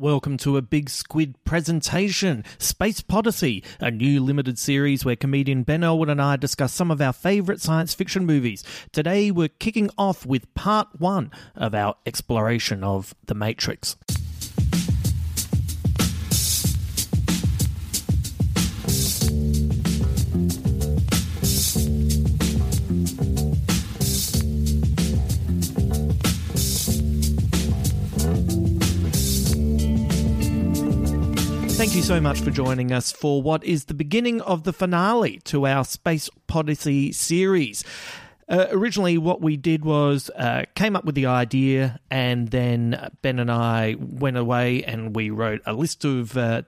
Welcome to a Big Squid presentation, Space Podyssey, a new limited series where comedian Ben Elwood and I discuss some of our favourite science fiction movies. Today we're kicking off with part one of our exploration of The Matrix. Thank you so much for joining us for what is the beginning of the finale to our Space Podyssey series. Uh, originally, what we did was uh, came up with the idea, and then Ben and I went away and we wrote a list of uh,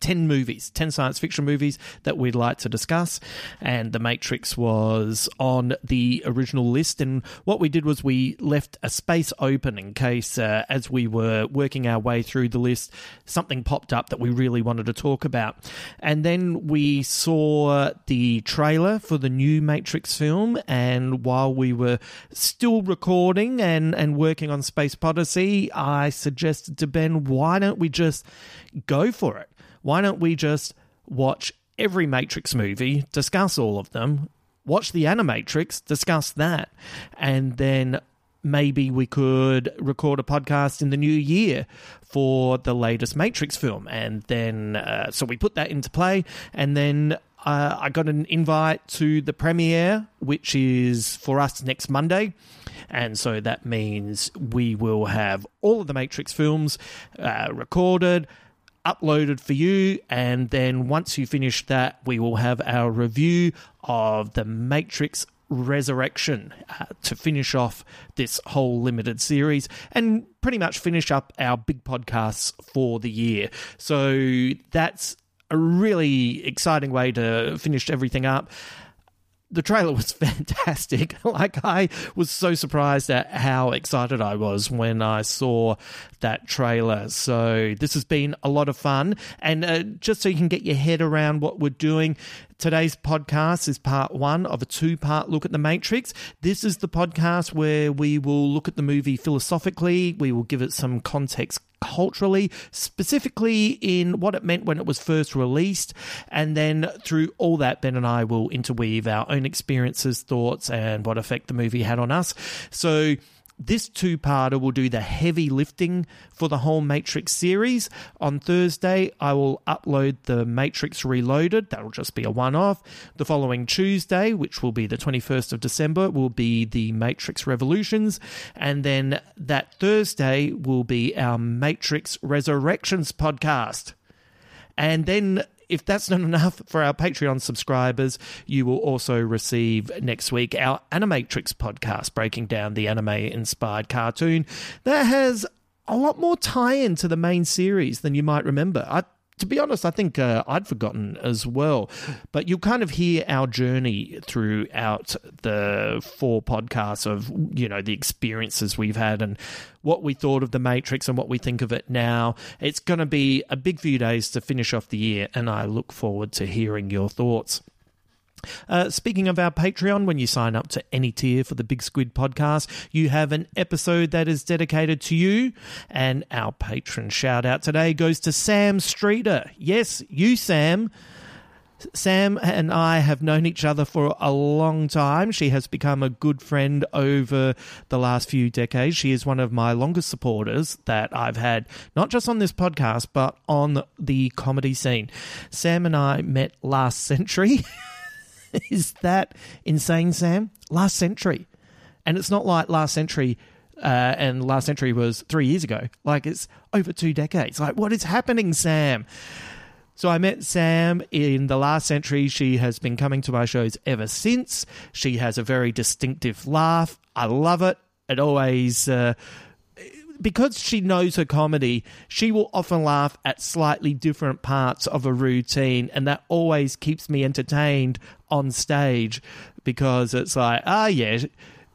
10 movies, 10 science fiction movies that we'd like to discuss. And The Matrix was on the original list. And what we did was we left a space open in case, uh, as we were working our way through the list, something popped up that we really wanted to talk about. And then we saw the trailer for the new Matrix film. And while we were still recording and, and working on Space Podyssey, I suggested to Ben, why don't we just go for it? Why don't we just watch every Matrix movie, discuss all of them, watch the Animatrix, discuss that, and then maybe we could record a podcast in the new year for the latest Matrix film. And then, uh, so we put that into play, and then uh, I got an invite to the premiere, which is for us next Monday. And so that means we will have all of the Matrix films uh, recorded uploaded for you. And then once you finish that, we will have our review of The Matrix Resurrection uh, to finish off this whole limited series and pretty much finish up our big podcasts for the year. So that's a really exciting way to finish everything up the trailer was fantastic. like I was so surprised at how excited I was when I saw that trailer. So this has been a lot of fun, and uh, just so you can get your head around what we're doing, Today's podcast is part one of a two part look at The Matrix. This is the podcast where we will look at the movie philosophically, we will give it some context culturally, specifically in what it meant when it was first released. And then through all that, Ben and I will interweave our own experiences, thoughts, and what effect the movie had on us. So, this two parter will do the heavy lifting for the whole Matrix series. On Thursday, I will upload the Matrix Reloaded. That'll just be a one off. The following Tuesday, which will be the 21st of December, will be the Matrix Revolutions. And then that Thursday will be our Matrix Resurrections podcast. And then if that's not enough for our Patreon subscribers, you will also receive next week our Animatrix podcast, breaking down the anime inspired cartoon that has a lot more tie in to the main series than you might remember. I to be honest, I think uh, I'd forgotten as well. But you'll kind of hear our journey throughout the four podcasts of, you know, the experiences we've had and what we thought of The Matrix and what we think of it now. It's going to be a big few days to finish off the year, and I look forward to hearing your thoughts. Uh, speaking of our Patreon, when you sign up to any tier for the Big Squid podcast, you have an episode that is dedicated to you. And our patron shout out today goes to Sam Streeter. Yes, you, Sam. Sam and I have known each other for a long time. She has become a good friend over the last few decades. She is one of my longest supporters that I've had, not just on this podcast, but on the comedy scene. Sam and I met last century. is that insane, Sam? Last century. And it's not like last century, uh, and last century was three years ago. Like it's over two decades. Like, what is happening, Sam? So I met Sam in the last century. She has been coming to my shows ever since. She has a very distinctive laugh. I love it. It always. Uh, because she knows her comedy, she will often laugh at slightly different parts of a routine, and that always keeps me entertained on stage because it's like, ah, yeah,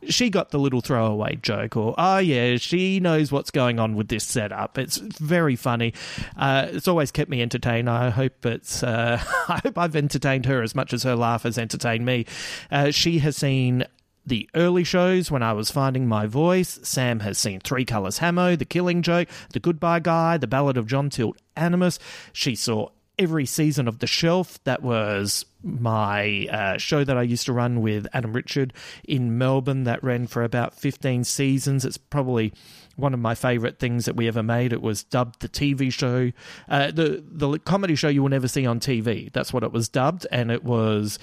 she got the little throwaway joke, or oh yeah, she knows what's going on with this setup. It's very funny. Uh, it's always kept me entertained. I hope it's. Uh, I hope I've entertained her as much as her laugh has entertained me. Uh, she has seen the early shows when I was finding my voice. Sam has seen Three Colors Hamo, The Killing Joke, The Goodbye Guy, The Ballad of John Tilt Animus. She saw every season of The Shelf. That was my uh, show that I used to run with Adam Richard in Melbourne that ran for about 15 seasons. It's probably one of my favorite things that we ever made. It was dubbed the TV show, uh, the the comedy show you will never see on TV. That's what it was dubbed, and it was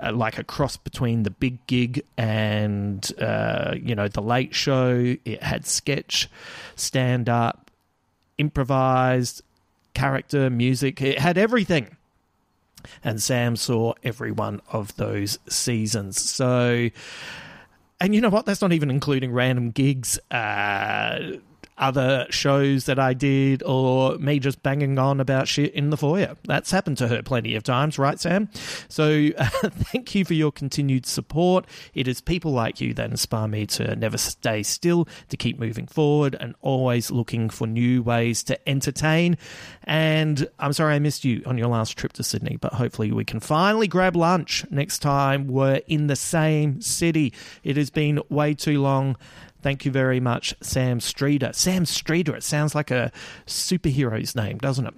uh, like a cross between the big gig and uh, you know the late show. It had sketch, stand up, improvised, character, music. It had everything. And Sam saw every one of those seasons. So, and you know what? That's not even including random gigs. Uh, other shows that I did or me just banging on about shit in the foyer. That's happened to her plenty of times, right, Sam? So uh, thank you for your continued support. It is people like you that inspire me to never stay still, to keep moving forward, and always looking for new ways to entertain. And I'm sorry I missed you on your last trip to Sydney, but hopefully we can finally grab lunch next time we're in the same city. It has been way too long. Thank you very much, Sam Streeter. Sam Streeter, it sounds like a superhero's name, doesn't it?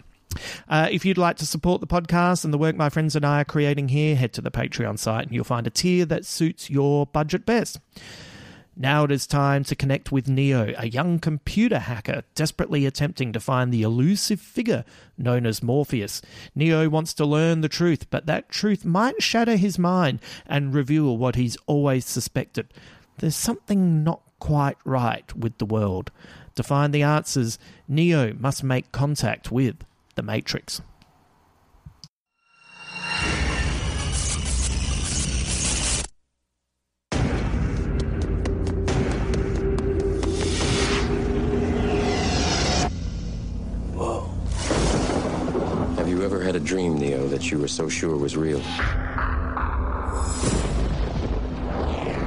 Uh, if you'd like to support the podcast and the work my friends and I are creating here, head to the Patreon site and you'll find a tier that suits your budget best. Now it is time to connect with Neo, a young computer hacker desperately attempting to find the elusive figure known as Morpheus. Neo wants to learn the truth, but that truth might shatter his mind and reveal what he's always suspected. There's something not quite right with the world. To find the answers, Neo must make contact with the Matrix. Whoa. Have you ever had a dream, Neo, that you were so sure was real?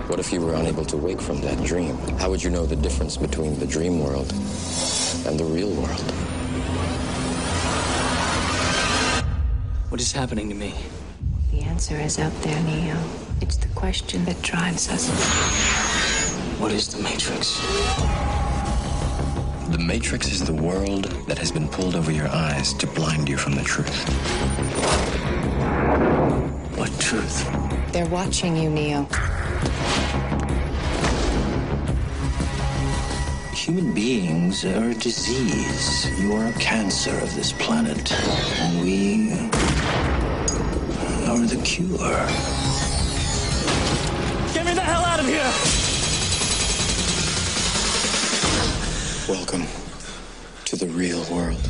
What if you were unable to wake from that dream? How would you know the difference between the dream world and the real world? What is happening to me? The answer is out there, Neo. It's the question that drives us. What is the Matrix? The Matrix is the world that has been pulled over your eyes to blind you from the truth. What truth? They're watching you, Neo. Human beings are a disease. You are a cancer of this planet. And we are the cure. Get me the hell out of here! Welcome to the real world.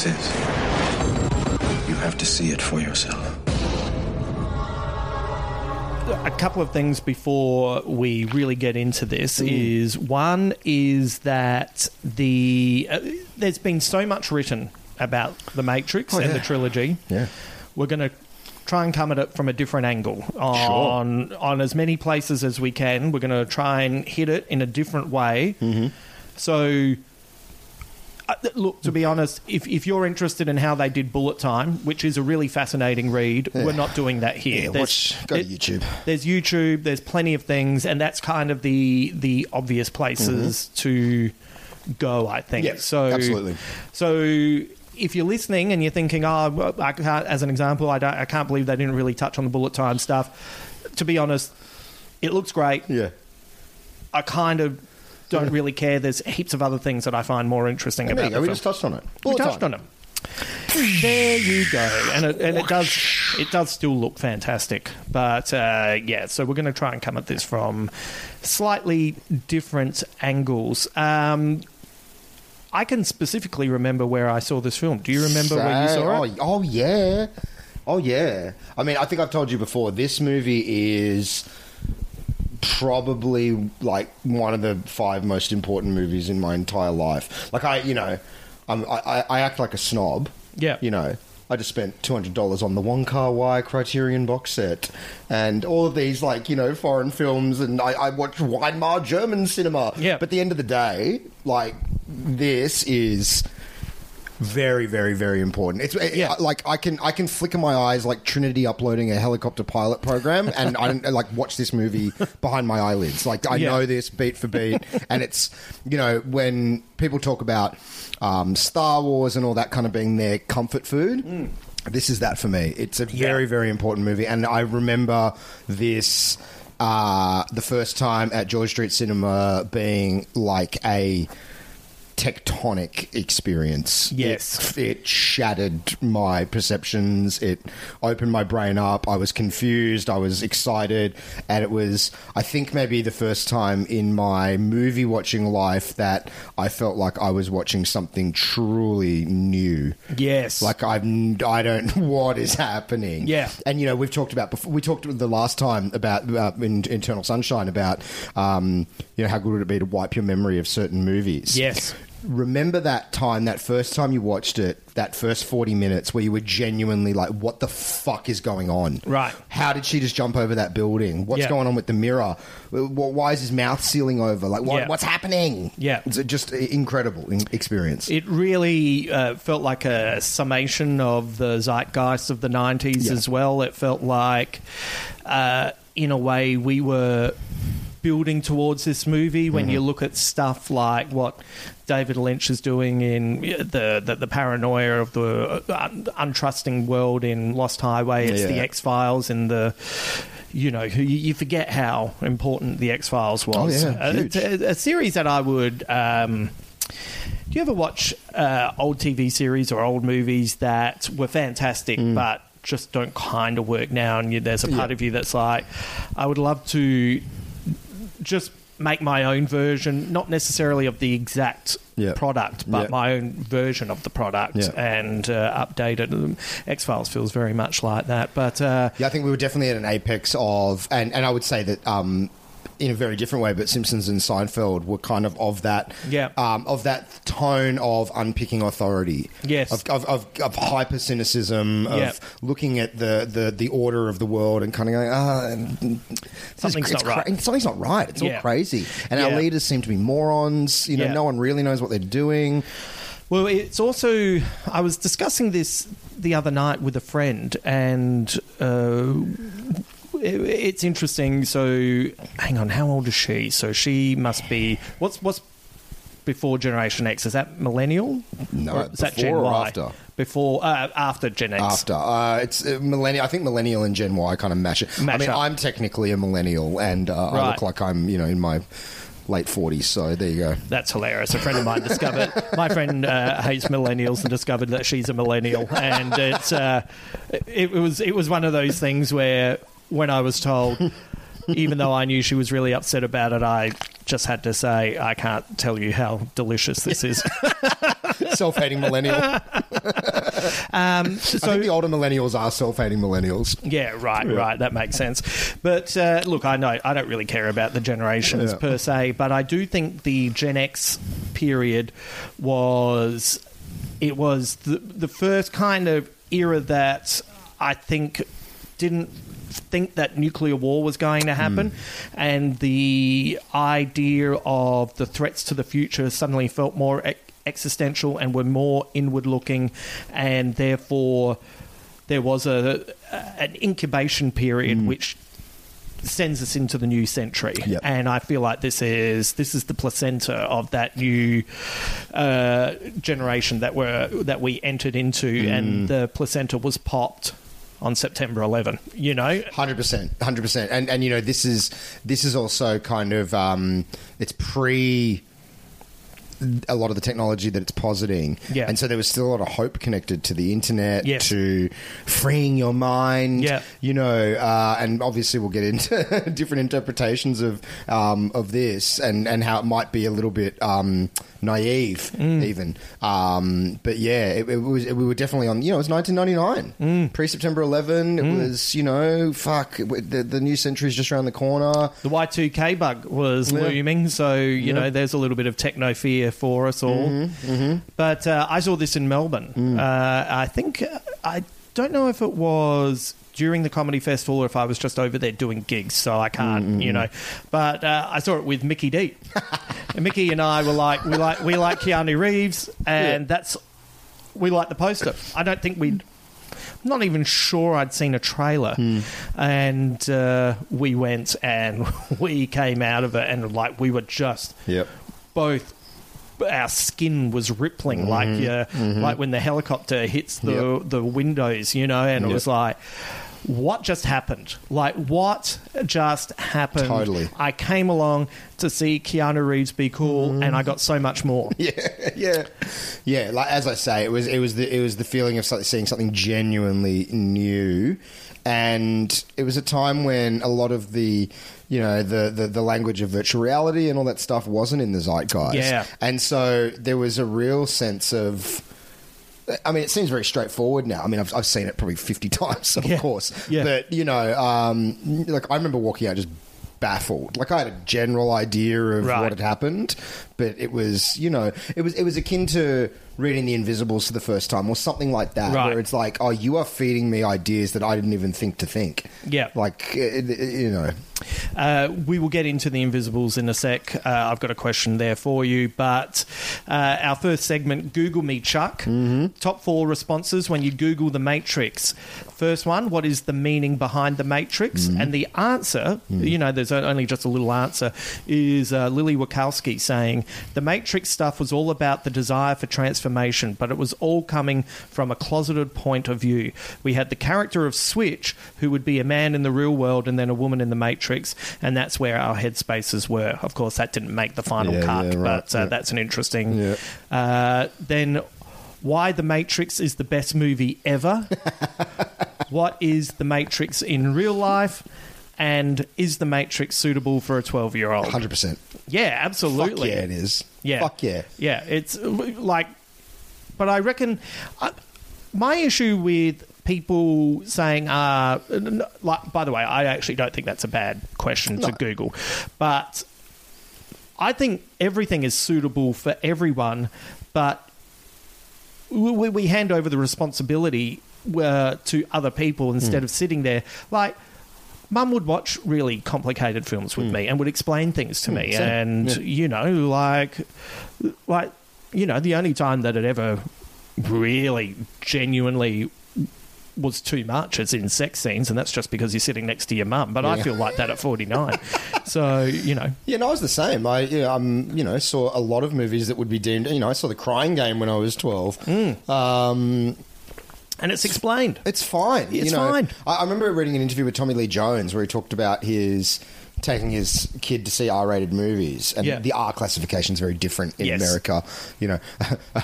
what is. You have to see it for yourself. a couple of things before we really get into this is one is that the uh, there's been so much written about the Matrix and the trilogy. Yeah. We're going to try and come at it from a different angle on on as many places as we can. We're going to try and hit it in a different way. Mm-hmm. So. Look, to be honest, if, if you're interested in how they did Bullet Time, which is a really fascinating read, we're not doing that here. Yeah, There's- watch, go to YouTube. there's YouTube. There's plenty of things, and that's kind of the the obvious places to go. I think. Mm-hmm. Yeah, so absolutely. So if you're listening and you're thinking, "Oh, I can't," as an example, I don't, I can't believe they didn't really touch on the bullet time stuff. To be honest, it looks great. Yeah. I kind of don't really care. There's heaps of other things that I find more interesting There about you go. the We film. just touched on it. We All the touched time. on it. There you go, and it, and it does it does still look fantastic. But uh, yeah, so we're going to try and come at this from slightly different angles. Um, I can specifically remember where I saw this film. Do you remember where you Say- saw it? Oh, oh yeah, oh yeah. I mean, I think I've told you before. This movie is probably like one of the five most important movies in my entire life. Like I, you know, I'm, I, I- act like a snob. Yeah. you know. I just spent two hundred dollars on the Wong Kar Wai Criterion box set, and all of these like you know foreign films, and I, I watch Weimar German cinema. Yeah. but at the end of the day, like this is very very very important. It's Yeah. like i can i can flicker my eyes like trinity uploading a helicopter pilot program and i don't like watch this movie behind my eyelids. Like i Yeah. know this beat for beat. And it's you know when people talk about um, star wars and all that kind of being their comfort food this is that for me. It's a very very important movie. And i remember this uh, the first time at george street cinema being like a tectonic experience. Yes. It, it shattered my perceptions. It opened my brain up. I was confused. I was excited. And it was, I think, maybe the first time in my movie watching life that I felt like I was watching something truly new. Yes. Like I'm, I don't. What is happening? Yeah. And you know, we've talked about before. We talked the last time about uh, in Eternal Sunshine about um, you know how good would it be to wipe your memory of certain movies? Yes. Remember that time, that first time you watched it, that first 40 minutes where you were genuinely like, what the fuck is going on? Right. How did she just jump over that building? What's Yeah. going on with the mirror? Why is his mouth sealing over? Like, what, Yeah. what's happening? Yeah. It's just incredible in- experience. It really uh, felt like a summation of the zeitgeist of the 90s Yeah. as well. It felt like, uh, in a way, we were building towards this movie when Mm-hmm. you look at stuff like what David Lynch is doing in the the, the paranoia of the un- untrusting world in Lost Highway. It's the X Files and the. You know, you, you forget how important the X Files was. Oh, yeah, Uh, huge. it's a, a series that I would. Um, do you ever watch uh, old TV series or old movies that were fantastic but just don't kind of work now? And you, there's a part Yeah. of you that's like, I would love to just make my own version, not necessarily of the exact Yeah. product, but Yeah. my own version of the product Yeah. and uh, update it. X Files feels very much like that. But uh, Yeah, I think we were definitely at an apex of, and, and I would say that um, in a very different way, but Simpsons and Seinfeld were kind of of that, Yeah. um, of that tone of unpicking authority, Yes. of of, of, of hyper cynicism, of Yeah. looking at the, the the order of the world and kind of going, ah, this Something's not right. cra- something's not right. It's Yeah. all crazy, and our leaders seem to be morons. You know, no one really knows what they're doing. Well, it's also. I was discussing this the other night with a friend, and uh, it's interesting. So, hang on, how old is she? So she must be. What's what's before Generation X? Is that millennial? No, Or is that Gen or Y? after? Before, uh, after Gen X. After uh, it's uh, millennial, I think millennial and Gen Y kind of mash it. Mash I mean, up. I'm technically a millennial, and uh, I look like I'm you know in my late 40s. So there you go. That's hilarious. A friend of mine discovered. My friend uh, hates millennials and discovered that she's a millennial, and it's uh, it, it was it was one of those things where when I was told, even though I knew she was really upset about it, I just had to say I can't tell you how delicious this is. Self-hating millennial. um, I so think the older millennials are self-hating millennials. Yeah, right, right. That makes sense. But uh, look, I know I don't really care about the generations Yeah. per se, but I do think the Gen X period was it was the the first kind of era that I think didn't think that nuclear war was going to happen. Hmm. And the idea of the threats to the future suddenly felt more e- existential and were more inward looking. And therefore there was a, an incubation period hmm. which sends us into the new century. Yep. and i feel like this is this is the placenta of that new uh, generation that were that we entered into. And hmm. the placenta was popped on september 11 you know Hundred percent, hundred percent, and and you know this is this is also kind of um, it's pre a lot of the technology that it's positing, Yeah. and so there was still a lot of hope connected to the internet, Yes. to freeing your mind, Yeah. you know, uh, and obviously we'll get into different interpretations of um, of this and and how it might be a little bit um, naive, Mm. even, um, but yeah, it, it was we were definitely on, you know, it was 1999, Mm. pre September 11, it was you know, fuck, the, the new century's just around the corner. the Y2K bug was Yeah. looming, so you Yeah. know there's a little bit of techno fear for us all. Mm-hmm, But uh, I saw this in Melbourne. Mm. Uh, I think I don't know if it was during the comedy festival or if I was just over there doing gigs, so I can't, Mm-hmm. you know. But uh, I saw it with Mickey D. and Mickey and I were like, we like we like Keanu Reeves, and that's we like the poster. I don't think we'd. I'm not even sure I'd seen a trailer, and uh, we went and we came out of it, and like we were just Yep. both. Our skin was rippling like uh, like when the helicopter hits the Mm-hmm. Yep. the windows, you know, and it was like. What just happened? Like, what just happened? Totally. I came along to see Keanu Reeves be cool, Mm-hmm. and I got so much more. yeah, yeah, yeah. Like as I say, it was it was the it was the feeling of seeing something genuinely new, and it was a time when a lot of the you know the, the the language of virtual reality and all that stuff wasn't in the zeitgeist. Yeah. and so there was a real sense of. I mean, it seems very straightforward now. I mean, I've, I've seen it probably 50 times, of Yeah. course. Yeah. But, you know, um, like I remember walking out just baffled. Like I had a general idea of Right. what had happened, but it was, you know, it was it was akin to reading The Invisibles for the first time or something like that, Right. where it's like, oh, you are feeding me ideas that I didn't even think to think. Yeah. Like, it, it- you know, Uh, we will get into the Invisibles in a sec. Uh, I've got a question there for you. But uh, our first segment, Google Me Chuck. Top four responses when you Google The Matrix. First one, what is the meaning behind The Matrix? And the answer, you know, there's only just a little answer, is uh, Lily Wachowski saying, The Matrix stuff was all about the desire for transformation, but it was all coming from a closeted point of view. We had the character of Switch, who would be a man in the real world and then a woman in the Matrix, and that's where our headspaces were. Of course, that didn't make the final Yeah, cut, yeah, right, but uh, yeah. that's an interesting. Yeah. Uh, then, why The Matrix is the best movie ever? what is The Matrix in real life? And is The Matrix suitable for a 12 year old? 100%. Yeah, absolutely. Fuck yeah, it is. Yeah. Fuck yeah. Yeah, it's like, but I reckon uh, my issue with people saying, uh, like, by the way, I actually don't think that's a bad question to Google, but I think everything is suitable for everyone, but we, we hand over the responsibility uh, to other people instead Mm. of sitting there. Like, Mum would watch really complicated films with me and would explain things to Mm, me, same. and Yeah. you know, like, like you know, the only time that it ever really genuinely was too much is in sex scenes, and that's just because you're sitting next to your mum. But I feel like that at 49. so you know, Yeah, no, I was the same. I, you know, um, you know, saw a lot of movies that would be deemed. You know, I saw The Crying Game when I was twelve. Um, and it's explained. It's fine. It's you know. fine. I, I remember reading an interview with Tommy Lee Jones where he talked about his taking his kid to see R-rated movies, and Yeah. the R classification is very different in Yes. America. You know,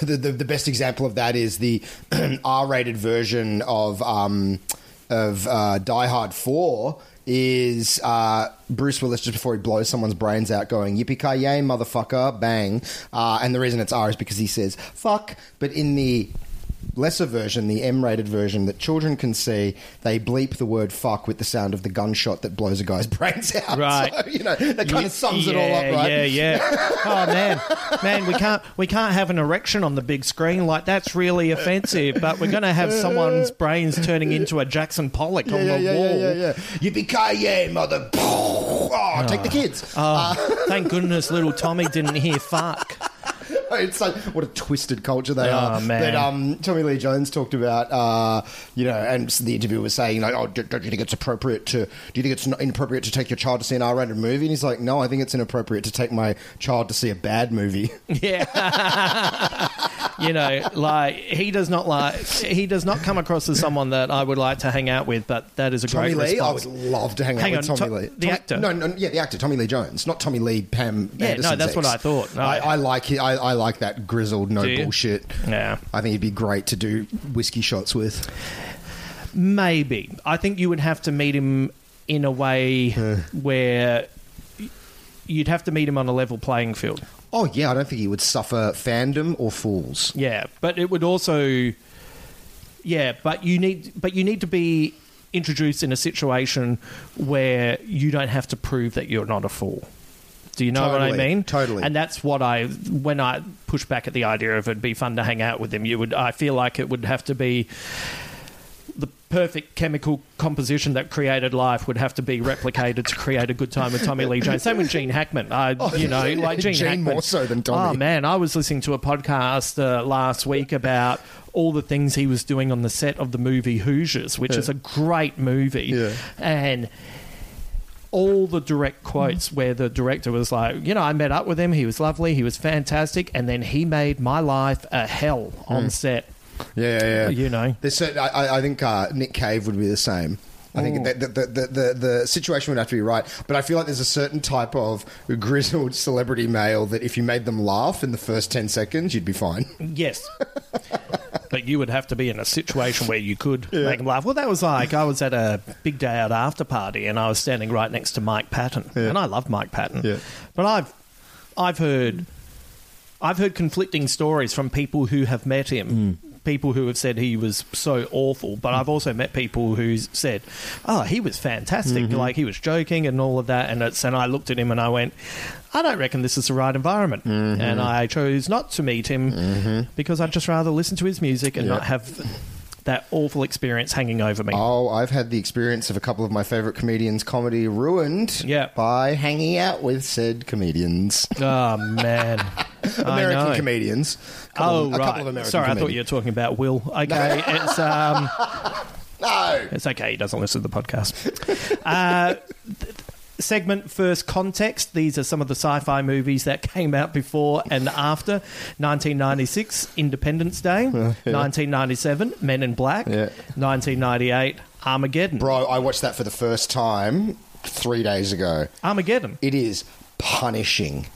the, the, the best example of that is the R-rated version of um, of uh, Die Hard Four. Is uh, Bruce Willis just before he blows someone's brains out, going "Yippee ki yay, motherfucker, bang!" Uh, and the reason it's R is because he says "fuck," but in the lesser version, the M-rated version that children can see, they bleep the word "fuck" with the sound of the gunshot that blows a guy's brains out. Right. So, you know, that kind Ye- of sums yeah, it all up, right? Yeah, yeah. Oh man, man, we can't we can't have an erection on the big screen like that's really offensive. But we're going to have someone's brains turning into a Jackson Pollock Yeah, on yeah, the yeah, wall. yeah, yeah, yeah. Yippee ki yay, mother! Oh, take the oh. kids. Oh, uh, thank goodness little Tommy didn't hear fuck. it's like what a twisted culture they Oh, are. man. But um, Tommy Lee Jones talked about, uh, you know, and the interviewer was saying, like, oh, don't don't you think it's appropriate to? Do you think it's inappropriate to take your child to see an R-rated movie? And he's like, no, I think it's inappropriate to take my child to see a bad movie. Yeah. you know, like he does not like he does not come across as someone that I would like to hang out with, but that is a great. Tommy great Lee, I would love to hang, Hang out with on, Tommy To- Lee. the Tommy- actor? No, no, yeah, the actor, Tommy Lee Jones, not Tommy Lee Pam. Yeah, no, Anderson's that's what. I thought. No. I, I like. I, I like that grizzled, no bullshit. Yeah. I think he'd be great to do whiskey shots with. Maybe. I think you would have to meet him in a way where you'd have to meet him on a level playing field. Oh yeah, I don't think he would suffer fandom or fools. Yeah, but it would also Yeah, but you need but you need to be introduced in a situation where you don't have to prove that you're not a fool. Do you know what I mean? totally. And that's what I when I push back at the idea of it'd be fun to hang out with him, you would I feel like it would have to be the perfect chemical composition that created life would have to be replicated to create a good time with Tommy Lee Jones. Same with Gene Hackman. I, you know, like Gene, Oh, Gene Hackman. more so than oh, Tommy. Oh man, I was listening to a podcast uh, last week about all the things he was doing on the set of the movie Hoosiers, which is a great movie, Yeah. and all the direct quotes mm. where the director was like, you know, I met up with him, he was lovely, he was fantastic, and then he made my life a hell on mm. set. Yeah, yeah, yeah. You know. There's certain, I- I, think uh, Nick Cave would be the same. I think the, the, the, the, the situation would have to be right, but I feel like there's a certain type of grizzled celebrity male that if you made them laugh in the first ten seconds, you'd be fine. Yes. but you would have to be in a situation where you could make them laugh. Well, that was like I was at a big day out after party and I was standing right next to Mike Patton. And I love Mike Patton. Yeah. But I've I've heard I've heard conflicting stories from people who have met him. People who have said he was so awful, but I've also met people who said, "Oh, he was fantastic. Mm-hmm. Like he was joking and all of that." And it's and I looked at him and I went, "I don't reckon this is the right environment." Mm-hmm. And I chose not to meet him mm-hmm. because I'd just rather listen to his music and Yeah. not have that awful experience hanging over me. Oh, I've had the experience of a couple of my favorite comedians' comedy ruined Yeah. by hanging out with said comedians. Oh man, American comedians. Oh of- right. couple of American Sorry, I thought you were talking about Will. Okay, it's um. No. It's okay. He doesn't listen to the podcast. uh, th- segment first context. These are some of the sci-fi movies that came out before and after 1996, Independence Day. 1997, Men in Black. Yeah. 1998, Armageddon. Bro, I watched that for the first time three days ago. Armageddon. It is punishing.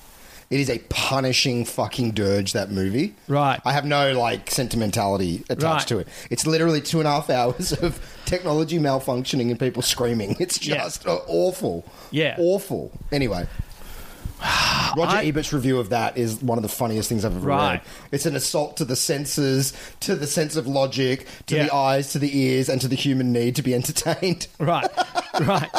It is a punishing fucking dirge, that movie. Right. I have no, like, sentimentality attached Right. to it. It's literally two and a half hours of technology malfunctioning and people screaming. It's Yeah. just uh, awful. Yeah. Awful. Anyway. Roger I- Ebert's review of that is one of the funniest things I've ever Right. read. It's an assault to the senses, to the sense of logic, to Yeah. the eyes, to the ears, and to the human need to be entertained. Right, right.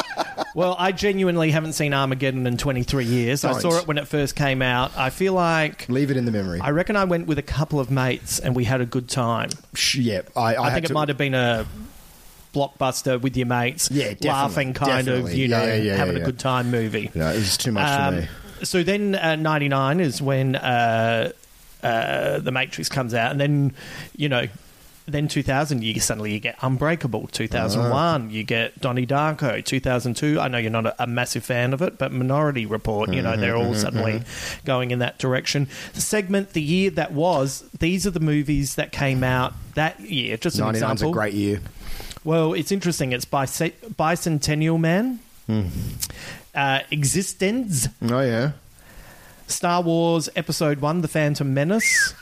Well, I genuinely haven't seen Armageddon in 23 years. I Don't. saw it when it first came out. I feel like Leave it in the memory. I reckon I went with a couple of mates and we had a good time. Yeah, I, I, I, think it to- might have been a blockbuster with your mates, Yeah, laughing, kind definitely. of, you know, Yeah, yeah, having a good time movie. Yeah, it was too much Um, for me. So then, uh, ninety nine is when uh, uh, the Matrix comes out, and then you know, then two thousand, you suddenly you get Unbreakable. Two thousand one, you get Donnie Darko. Two thousand two, I know you're not a, a massive fan of it, but Minority Report, you know, they're all suddenly going in that direction. The segment, the year that was, these are the movies that came out that year. Just an 99's a example. great year. Well, it's interesting. It's Bice- Bicentennial Man, uh, eXistenZ, Oh, yeah. Star Wars Episode 1, The Phantom Menace,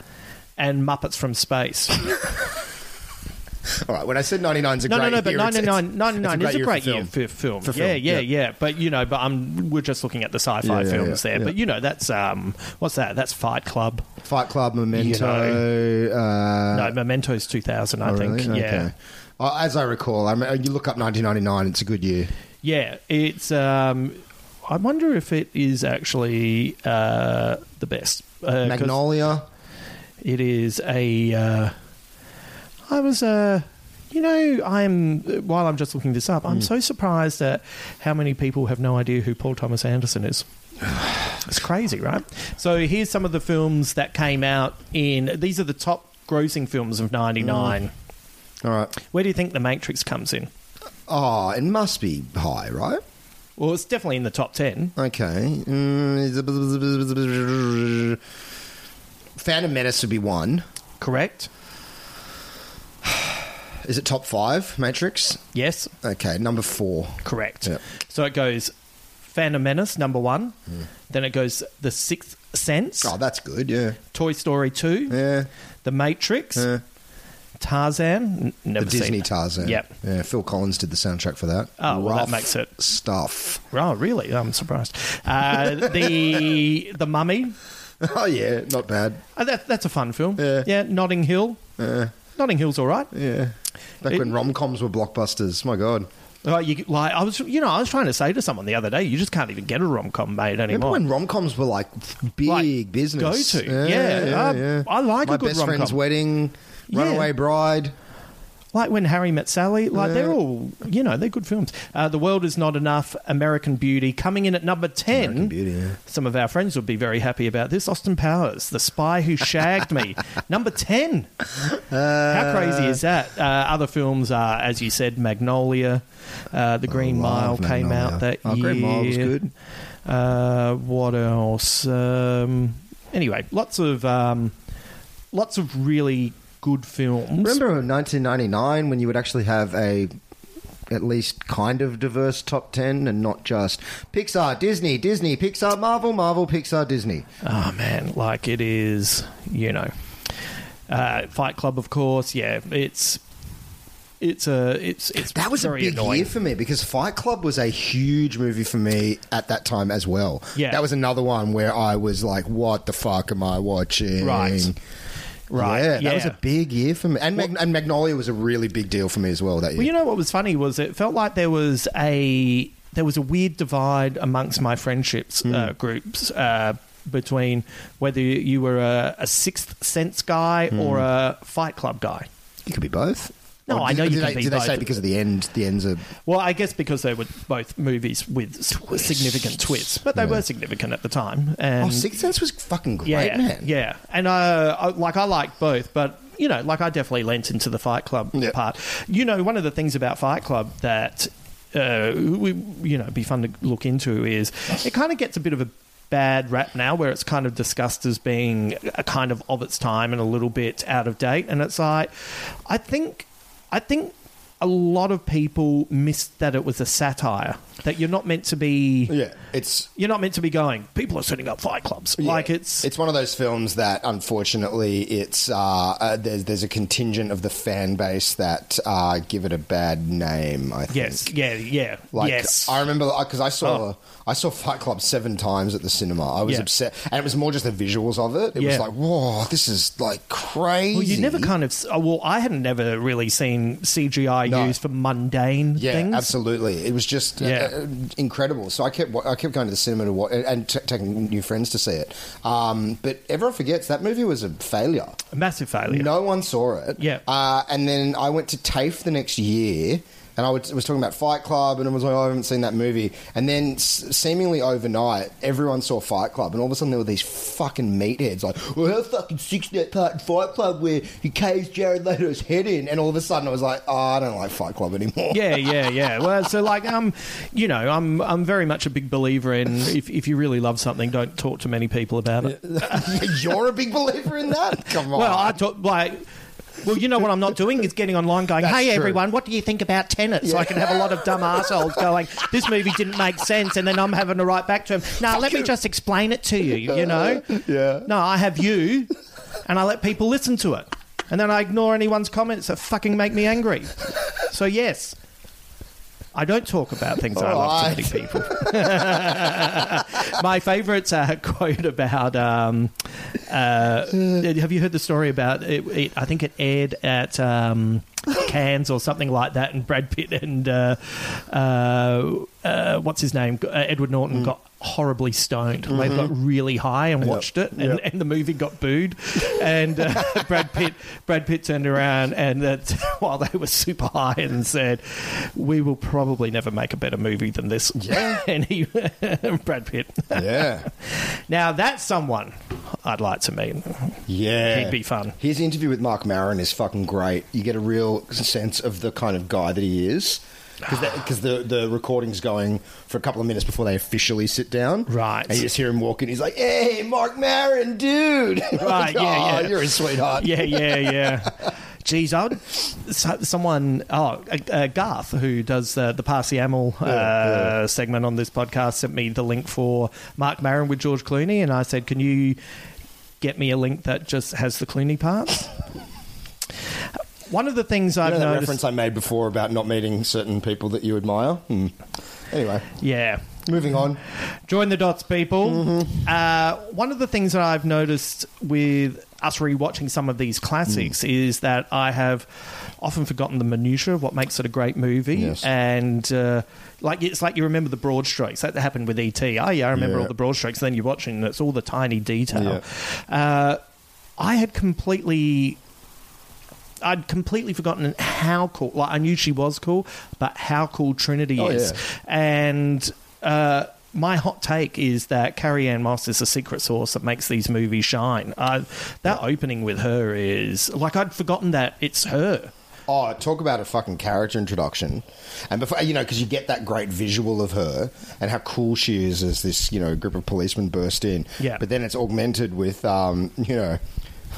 and Muppets from Space. All right, when I said 99's a no, great no, no, but year, 99, it's- 99 it's is a great for year for film. For yeah, film, yeah, yeah. yeah, But, you know, but I'm, we're just looking at the sci fi Yeah, yeah, films yeah, there. yeah. But, you know, that's, um, what's that? That's Fight Club. Fight Club, Memento. uh, no, Memento's 2000, I oh, think. really? Yeah. Okay. Uh, as I recall, I mean, you look up 1999, it's a good year. Yeah, it's. Um, I wonder if it is actually uh, the best. Uh, 'cause Magnolia. It is a. Uh, I was. Uh, you know, I'm. While I'm just looking this up, Hmm. I'm so surprised at how many people have no idea who Paul Thomas Anderson is. It's crazy, right? So here's some of the films that came out in. These are the top grossing films of '99. All right. Where do you think The Matrix comes in? Oh, it must be high, right? Well, it's definitely in the top ten. Okay. Mm, Phantom Menace would be one. Correct. Is it top five, Matrix? Yes, Okay, number four. correct. Yep. So it goes Phantom Menace, number one. Then it goes The Sixth Sense, Oh, that's good, yeah. Toy Story 2, Yeah. The Matrix, yeah. Tarzan. Never seen the Disney it. Tarzan. Yep. Yeah, Phil Collins did the soundtrack for that. Oh, well, that makes it- Stuff. Oh, really? I'm surprised. Uh, the The Mummy. Oh, yeah, not bad. Uh, that, that's a fun film. Yeah. yeah Notting Hill. Yeah. Notting Hill's all right. Yeah. Back It- when rom coms were blockbusters. My God. Uh, you, like I was, you know, I was trying to say to someone the other day, you just can't even get a rom com made Remember anymore. when rom coms were like big Like, business? go-to. Yeah, I- I like a good best rom-com. friend's wedding, Yeah. Runaway Bride. like when Harry met Sally, like Yeah. they're all, you know, they're good films. Uh, the World Is Not Enough, American Beauty, coming in at number 10. American Beauty, yeah. Some of our friends would be very happy about this. Austin Powers, The Spy Who Shagged Me, number 10. How crazy is that? Uh, other films are, as you said, Magnolia, uh, The Green Mile came Magnolia. out that Oh, year. Green Mile was good. Uh, what else? Um, anyway, lots of um, lots of really good films. Remember in 1999 when you would actually have a at least kind of diverse top 10 and not just Pixar, Disney, Disney, Pixar, Marvel, Marvel, Pixar, Disney. Oh man, like it is, you know, uh, Fight Club, of course. Yeah, it's it's a it's it's That was a big annoying. year for me because Fight Club was a huge movie for me at that time as well. Yeah. That was another one where I was like, what the fuck am I watching? Right. Right, Yeah, that yeah. was a big year for me. And, Mag- and Magnolia was a really big deal for me as well that year. Well, you know what was funny was it felt like there was a there was a weird divide amongst my friendships Hmm. uh, groups uh, between whether you were a, a Sixth Sense guy Hmm. or a Fight Club guy. you could be both. No, I know you did can they, be Did they say because of the end? The ends are Well, I guess because they were both movies with s- significant twists, but they were significant at the time. And Oh, Sixth Sense was fucking great, yeah, man. yeah, and uh, I, like I like both, but you know, like I definitely lent into the Fight Club Yeah. part. You know, one of the things about Fight Club that uh, we, you know, be fun to look into is it kind of gets a bit of a bad rap now where it's kind of discussed as being a kind of of its time and a little bit out of date and it's like I think I think a lot of people missed that it was a satire. That you're not meant to be. Yeah, it's You're not meant to be going. People are setting up fight clubs. Yeah. Like it's. it's one of those films that unfortunately it's uh, uh, there's there's a contingent of the fan base that uh, give it a bad name. I think. yes. Yeah. Yeah. Like yes. I remember because I saw Oh. I saw Fight Club seven times at the cinema. I was Yeah. upset, and it was more just the visuals of it. It Yeah. was like, whoa, this is like crazy. Well, you never kind of. oh, Well, I hadn't never really seen CGI No. used for mundane Yeah, things. absolutely. It was just uh, Yeah. uh, incredible. So I kept I kept going to the cinema to watch and t- taking new friends to see it. Um, but everyone forgets that movie was a failure. A massive failure. No one saw it. Yeah. Uh, and then I went to TAFE the next year. And I was was talking about Fight Club, and I was like, oh, I haven't seen that movie. And then, s- seemingly overnight, everyone saw Fight Club, and all of a sudden there were these fucking meatheads like, well, how fucking six that part in Fight Club where he caves Jared Leto's head in? And all of a sudden I was like, oh, I don't like Fight Club anymore. yeah, yeah, yeah. Well, so like, um, you know, I'm I'm very much a big believer in if if you really love something, don't talk to many people about it. You're a big believer in that? Come on. Well, I talk like. Well, you know what I'm not doing is getting online going, That's hey true. everyone, what do you think about Tenet? So I can have a lot of dumb assholes going, this movie didn't make sense, and then I'm having to write back to him, no, let me just explain it to you, you know? Yeah. No, I have you, and I let people listen to it. And then I ignore anyone's comments that fucking make me angry. So, yes. I don't talk about things I love to many people. My favourite uh, quote about. Um, uh, have you heard the story about it, it? I think it aired at um, Cannes or something like that, and Brad Pitt and uh, uh, uh, what's his name, uh, Edward Norton, got horribly stoned. They got really high and watched it, and, Yep. and the movie got booed. And uh, Brad Pitt, Brad Pitt turned around and that while they were super high and said, "We will probably never make a better movie than this." Yeah. and he, Brad Pitt. yeah. Now that's someone I'd like to meet. Yeah. He'd be fun. His interview with Marc Maron is fucking great. You get a real sense of the kind of guy that he is. Because the, the recording's going for a couple of minutes before they officially sit down. Right. And you just hear him walking. He's like, hey, Marc Maron, dude. Right, Like, yeah, "Aw, yeah. You're a sweetheart. Yeah, yeah, yeah. Geez, I would. so- Someone, oh, uh, uh, Garth, who does uh, the Pass the Amel uh, yeah. segment on this podcast, sent me the link for Marc Maron with George Clooney, and I said, "Can you get me a link that just has the Clooney parts?" One of the things You I've know that noticed, reference I made before about not meeting certain people that you admire? Hmm. Anyway, yeah, moving on. Join the dots, people. Mm-hmm. Uh, one of the things that I've noticed with us rewatching some of these classics Mm. is that I have often forgotten the minutiae of what makes it a great movie. Yes. And uh, like it's like you remember the broad strokes. That happened with ET. Oh yeah, I remember Yeah. all the broad strokes. Then you're watching, and it's all the tiny detail. Uh, I had completely. I'd completely forgotten how cool. Like I knew she was cool, but how cool Trinity Oh, is, yeah. and uh, my hot take is that Carrie Ann Moss is the secret sauce that makes these movies shine. Uh, that opening with her is like I'd forgotten that it's her. Oh, talk about a fucking character introduction. And before, you know, because you get that great visual of her and how cool she is as this, you know, group of policemen burst in. Yeah. But then it's augmented with, um, you know,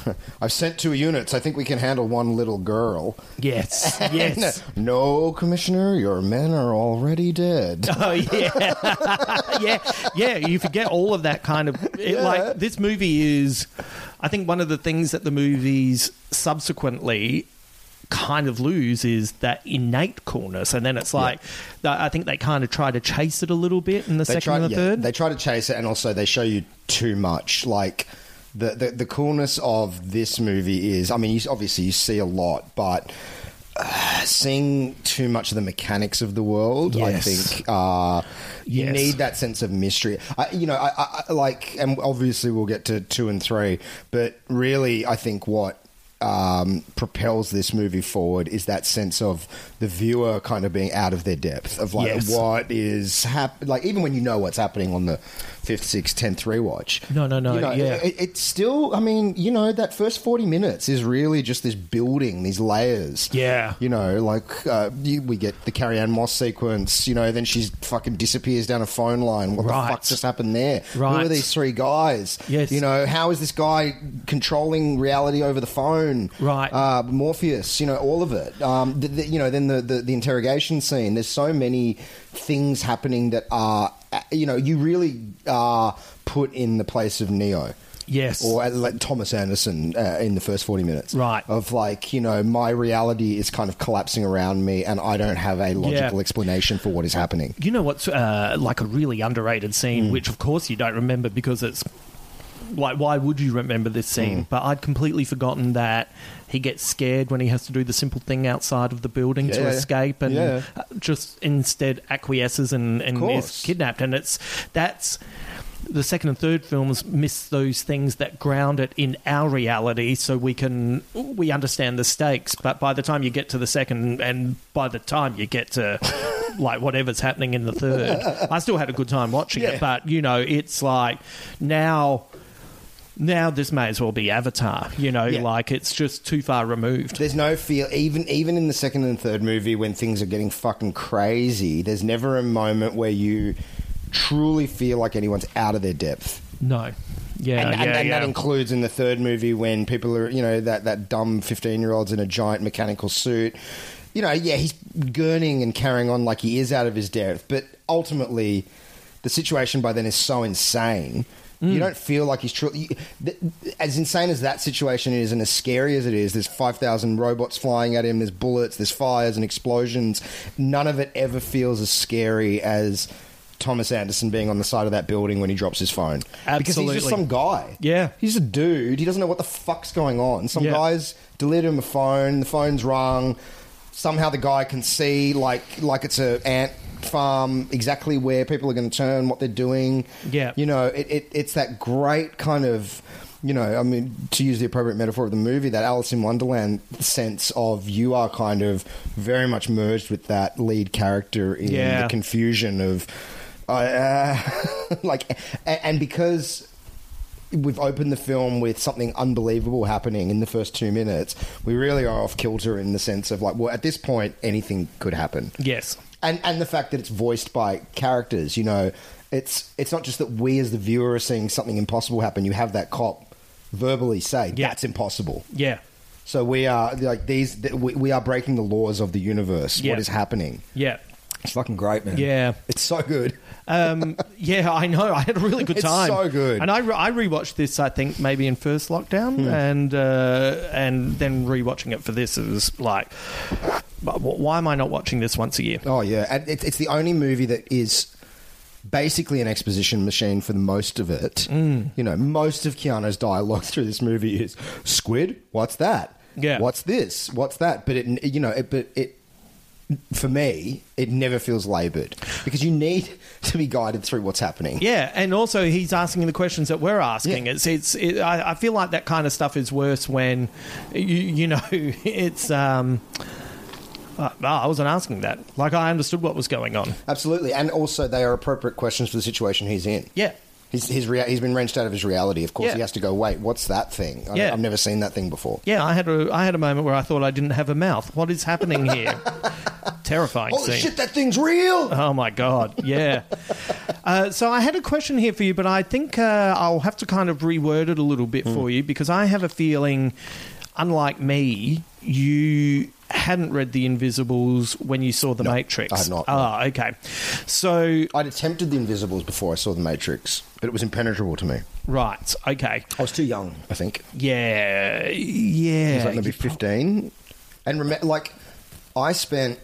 I've sent two units. I think we can handle one little girl. Yes, yes. no, Commissioner, your men are already dead. Oh yeah, yeah, yeah. You forget all of that kind of it, Yeah. like this movie is. I think one of the things that the movies subsequently kind of lose is that innate coolness, and then it's like I think they kind of try to chase it a little bit in the second try, and the yeah, third. They try to chase it, and also they show you too much. Like the the, the coolness of this movie is. I mean, you, obviously you see a lot, but. Uh, seeing too much of the mechanics of the world, Yes. I think uh, you Yes. need that sense of mystery. I, you know, I, I, I like, and obviously we'll get to two and three, but really, I think what um, propels this movie forward is that sense of the viewer kind of being out of their depth of like Yes. what is hap- like even when you know what's happening on the fifth, sixth, tenth rewatch. No, no, no, You know, yeah. it, it's still. I mean, you know, that first forty minutes is really just this building, these layers. Yeah. You know, like uh, you, we get the Carrie Ann Moss sequence. You know, then she fucking disappears down a phone line. What Right. the fuck just happened there? Right. Who are these three guys? Yes. You know, how is this guy controlling reality over the phone? phone, Right. Uh, Morpheus, you know, all of it. Um, the, the, you know, then the, the the interrogation scene. There's so many things happening that are, you know, you really are put in the place of Neo. Yes. Or uh, like Thomas Anderson uh, in the first 40 minutes. Right. Of like, you know, my reality is kind of collapsing around me and I don't have a logical Yeah. explanation for what is happening. You know what's uh, like a really underrated scene, Hmm. which of course you don't remember because it's like why would you remember this scene? Hmm. But I'd completely forgotten that he gets scared when he has to do the simple thing outside of the building to escape, and Yeah. uh, just instead acquiesces and, and is kidnapped. And it's that's. The second and third films miss those things that ground it in our reality, so we can we understand the stakes. But by the time you get to the second, and by the time you get to like whatever's happening in the third, I still had a good time watching Yeah. it. But you know, it's like now, now this may as well be Avatar. You know, Yeah. like it's just too far removed. There's no feel even even in the second and third movie when things are getting fucking crazy. There's never a moment where you truly feel like anyone's out of their depth. No, yeah, and, and, and yeah. that includes in the third movie when people are, you know, that, that dumb 15 year old's in a giant mechanical suit. You know, yeah, he's gurning and carrying on like he is out of his depth, but ultimately, the situation by then is so insane. Mm. You don't feel like he's truly. As insane as that situation is, and as scary as it is, there's 5,000 robots flying at him, there's bullets, there's fires and explosions. None of it ever feels as scary as Thomas Anderson being on the side of that building when he drops his phone. Absolutely. Because he's just some guy. Yeah. He's a dude. He doesn't know what the fuck's going on. Some Yeah. guys delivered him a phone. The phone's rung. Somehow the guy can see like like it's a ant farm exactly where people are going to turn, what they're doing. Yeah. You know, it, it, it's that great kind of. You know, I mean, to use the appropriate metaphor of the movie, that Alice in Wonderland sense of you are kind of very much merged with that lead character in Yeah. the confusion of, uh, like, and, and because we've opened the film with something unbelievable happening in the first two minutes, we really are off kilter in the sense of like, well, at this point, anything could happen. yes, And and the fact that it's voiced by characters, you know, it's it's not just that we as the viewer are seeing something impossible happen. You have that cop verbally say Yeah. that's impossible. yeah, So we are like these. We, we are breaking the laws of the universe. Yeah. What is happening? yeah. It's fucking great, man. Yeah. it's so good. Um, yeah, I know. I had a really good It's time. so good. And I, re- I rewatched this. I think maybe in first lockdown, Hmm. and uh, and then rewatching it for this it was like, why am I not watching this once a year? Oh yeah, and it's, it's the only movie that is basically an exposition machine for most of it. Mm. You know, most of Keanu's dialogue through this movie is "Squid, what's that? Yeah. what's this? What's that?" But it, you know, it, but it. For me, it never feels laboured because you need to be guided through what's happening. Yeah, and also he's asking the questions that we're asking. Yeah. It's it's. It, I, I feel like that kind of stuff is worse when you you know it's. Um, uh, no, I wasn't asking that. Like I understood what was going on. Absolutely, and also they are appropriate questions for the situation he's in. Yeah. He's, his rea- he's been wrenched out of his reality. Of course, Yeah. he has to go. Wait, what's that thing? I, Yeah. I've never seen that thing before. Yeah, I had a I had a moment where I thought I didn't have a mouth. What is happening here? Terrifying Holy scene. shit, that thing's real! Oh my god, yeah. uh, so I had a question here for you, but I think uh, I'll have to kind of reword it a little bit for you because I have a feeling, unlike me, you hadn't read The Invisibles when you saw The Matrix. I had not, no. Ah, okay. So I'd attempted The Invisibles before I saw The Matrix, but it was impenetrable to me. right, okay, I was too young, I think. yeah, I yeah. was like maybe 15. And remember, like, I spent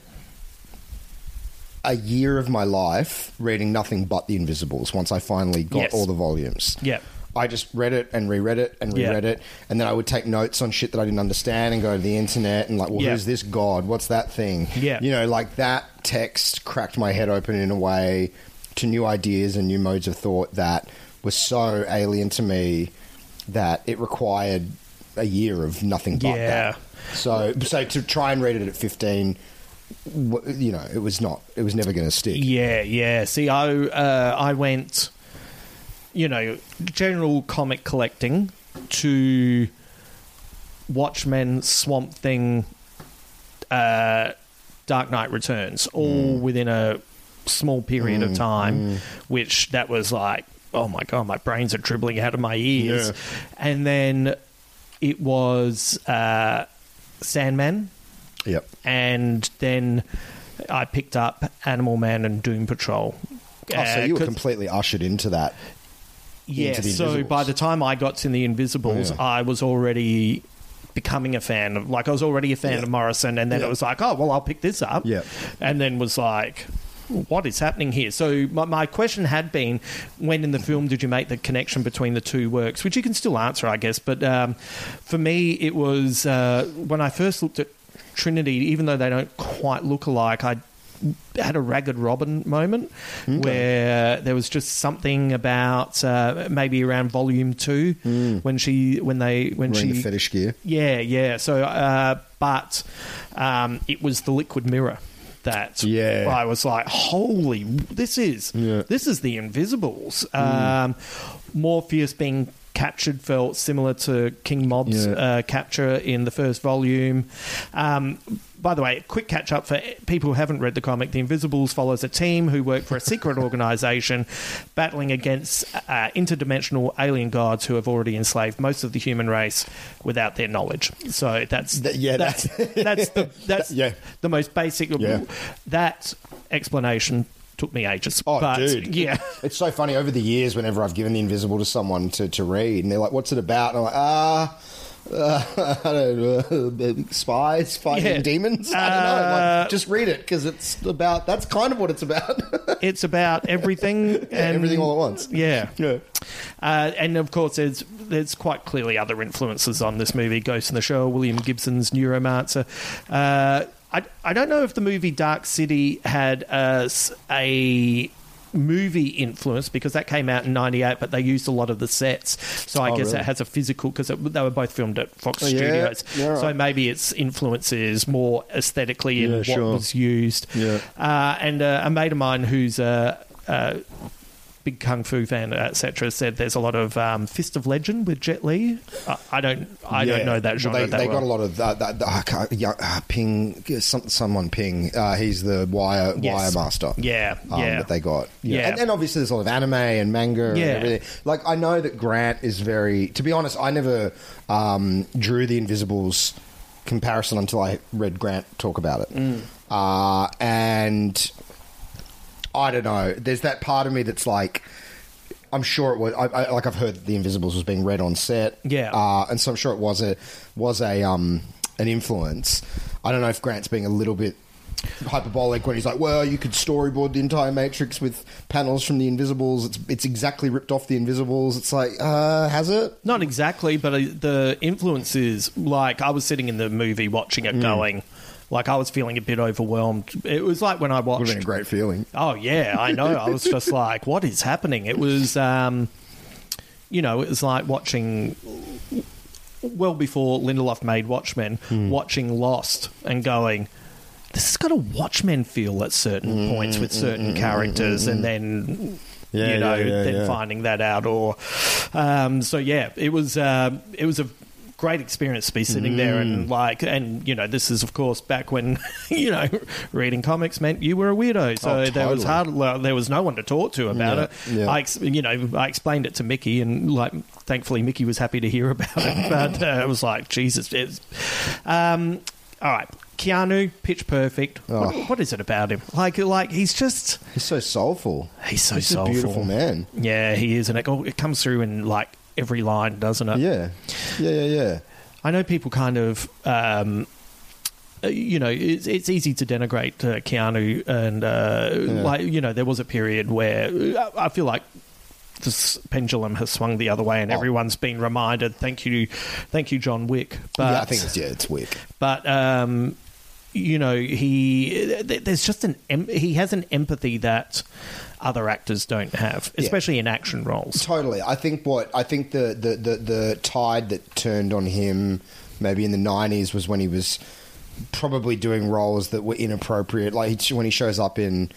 a year of my life reading nothing but The Invisibles once I finally got Yes. all the volumes. Yeah. I just read it and reread it and Yeah. reread it, and then I would take notes on shit that I didn't understand and go to the internet and like, well, Yeah. who's this god? What's that thing? Yeah. you know, like that text cracked my head open in a way to new ideas and new modes of thought that was so alien to me that it required a year of nothing but Yeah. that. So, so to try and read it at fifteen, w- you know, it was not. It was never going to stick. Yeah, yeah. See, I uh, I went, you know, general comic collecting to Watchmen, Swamp Thing, uh, Dark Knight Returns, all within a small period of time, which that was like, oh my god, my brains are dribbling out of my ears, Yeah. and then. it was uh, Sandman, Yep. and then I picked up Animal Man and Doom Patrol. Oh, so you were Uh, completely ushered into that. Yeah. So by the time I got to the Invisibles, Yeah. I was already becoming a fan of like I was already a fan of Morrison, and then Yeah. it was like, oh well, I'll pick this up. Yeah. and then was like. What is happening here? So my, my question had been, when in the film did you make the connection between the two works? Which you can still answer, I guess. But um, for me, it was uh, when I first looked at Trinity. Even though they don't quite look alike, I had a ragged robin moment where there was just something about uh, maybe around volume two when she when they when Wearing she the fetish gear. yeah yeah so uh, but um, it was the liquid mirror that Yeah. I was like holy this is Yeah. this is the Invisibles um, Morpheus being captured felt similar to King Mob's Yeah. uh, capture in the first volume. Um, by the way, quick catch up for people who haven't read the comic. The Invisibles follows a team who work for a secret organization battling against uh, interdimensional alien gods who have already enslaved most of the human race without their knowledge. So that's Th- yeah, that's that's the that's Yeah. the most basic. Yeah. That explanation took me ages. Oh, but, dude. yeah. It's so funny over the years whenever I've given The Invisible to someone to, to read, and they're like, what's it about? And I'm like, ah. Uh, I don't know, spies fighting Yeah. demons. I don't know. Uh, Like, just read it because it's about. That's kind of what it's about. It's about everything and everything all at once. Yeah. yeah. Uh, and of course, there's there's quite clearly other influences on this movie. Ghost in the Shell, William Gibson's Neuromancer. Uh, I I don't know if the movie Dark City had a, s- a movie influence because that came out in 98 but they used a lot of the sets so i Oh, guess really? it has a physical because they were both filmed at fox Oh, studios Yeah, right. so maybe its influence is more aesthetically in Yeah, what sure. was used Yeah. uh, and uh, a mate of mine who's a, a big kung fu fan, etc., said there's a lot of um, Fist of Legend with Jet Li. I, I don't, I Yeah. don't know that Well, genre they that they well. got a lot of that. that, that I uh, Ping, some, someone Ping. Uh, he's the wire Yes. wire master. Yeah, um, yeah. that they got. Yeah. and, and obviously there's a lot of anime and manga and everything. Like I know that Grant is very. To be honest, I never um, drew the Invisibles comparison until I read Grant talk about it. Mm. Uh, and I don't know. There's that part of me that's like. I'm sure it was. I, I, like I've heard the Invisibles was being read on set. Yeah. uh, and so I'm sure it was a was a um an influence. I don't know if Grant's being a little bit hyperbolic when he's like, "Well, you could storyboard the entire Matrix with panels from the Invisibles. It's it's exactly ripped off the Invisibles." It's like, uh, has it? Not exactly, but uh, the influence is like I was sitting in the movie watching it, going. Like I was feeling a bit overwhelmed. It was like when I Would have watched been a great feeling. Oh yeah, I know. I was just like, what is happening? It was, um, you know, it was like watching. Well before Lindelof made Watchmen, Hmm. watching Lost and going, this has got a Watchmen feel at certain points with certain characters, and then Hmm, Yeah, you know, yeah, yeah, then finding that out, or um, so yeah, it was um it was a great experience to be sitting there Mm. and like and you know this is of course back when you know reading comics meant you were a weirdo so Oh, there was hard well, there was no one to talk to about Yeah, it yeah. I you know I explained it to Mickey and like thankfully Mickey was happy to hear about it but uh, it was like Jesus it's, um all right Keanu pitch perfect what, Oh. what is it about him like like he's just He's so soulful. he's so He's soulful beautiful man. yeah he is and it, it comes through in like every line doesn't it Yeah, yeah, yeah, yeah. I know people kind of, um, uh, you know, it's, it's easy to denigrate uh, Keanu, and uh, like you know, there was a period where uh, I feel like this pendulum has swung the other way, and Oh. everyone's been reminded. Thank you, thank you, John Wick. But yeah, I think it's yeah, it's Wick. but um, you know, he there's just an he has an empathy that other actors don't have, especially in action roles. Totally. I think what I think the, the, the, the tide that turned on him maybe in the nineties was when he was probably doing roles that were inappropriate. Like when he shows up in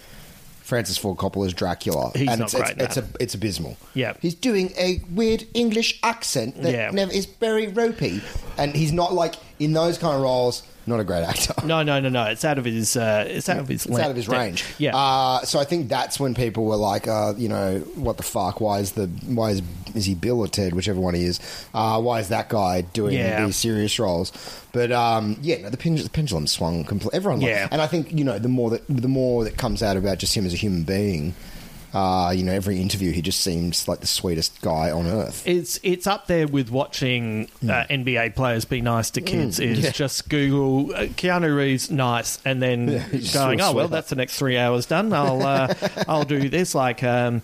Francis Ford Coppola's Dracula, He's and not it's, great it's, it's, a, it's abysmal. Yeah. he's doing a weird English accent that Yeah. never is very ropey, and he's not like in those kind of roles, not a great actor. No, no, no, no. It's out of his. Uh, it's out of his. It's out of his range. Yeah. Uh, so I think that's when people were like, uh, you know, what the fuck? Why is the why is is he Bill or Ted, whichever one he is? Uh, why is that guy doing Yeah. these serious roles? But um, yeah, no, the, pendulum, the pendulum swung completely. Everyone, Yeah. and I think you know the more that the more that comes out about just him as a human being. Uh, you know, every interview he just seems like the sweetest guy on earth. It's it's up there with watching uh, NBA players be nice to kids. Is Mm. yeah. just Google uh, Keanu Reeves nice, and then he's going, oh well, that's the next three hours done. I'll uh, I'll do this. Like um,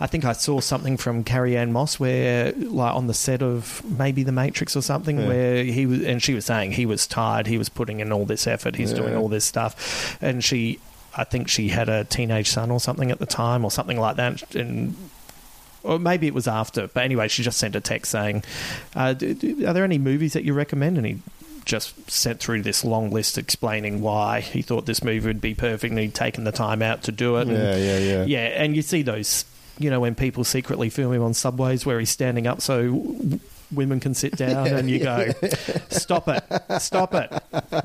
I think I saw something from Carrie Ann Moss where like on the set of maybe The Matrix or something where he was, and she was saying he was tired. He was putting in all this effort. He's doing all this stuff, and she. I think she had a teenage son or something at the time, or something like that, and or maybe it was after. But anyway, she just sent a text saying, uh, d- d- "Are there any movies that you recommend?" And he just sent through this long list explaining why he thought this movie would be perfect, and he'd taken the time out to do it. And, Yeah, yeah, yeah. yeah. And you see those, you know, when people secretly film him on subways where he's standing up so women can sit down, and you go, "Stop it, stop it,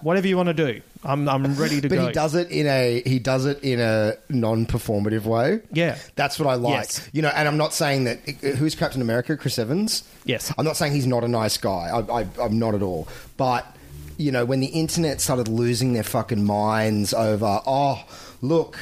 whatever you want to do, I'm I'm ready to But go." he does it in a he does it in a non-performative way. Yeah. that's what I like. Yes. You know, and I'm not saying that uh, who's Captain America, Chris Evans. Yes. I'm not saying he's not a nice guy. I, I, I'm not at all. But you know, when the internet started losing their fucking minds over, oh, look.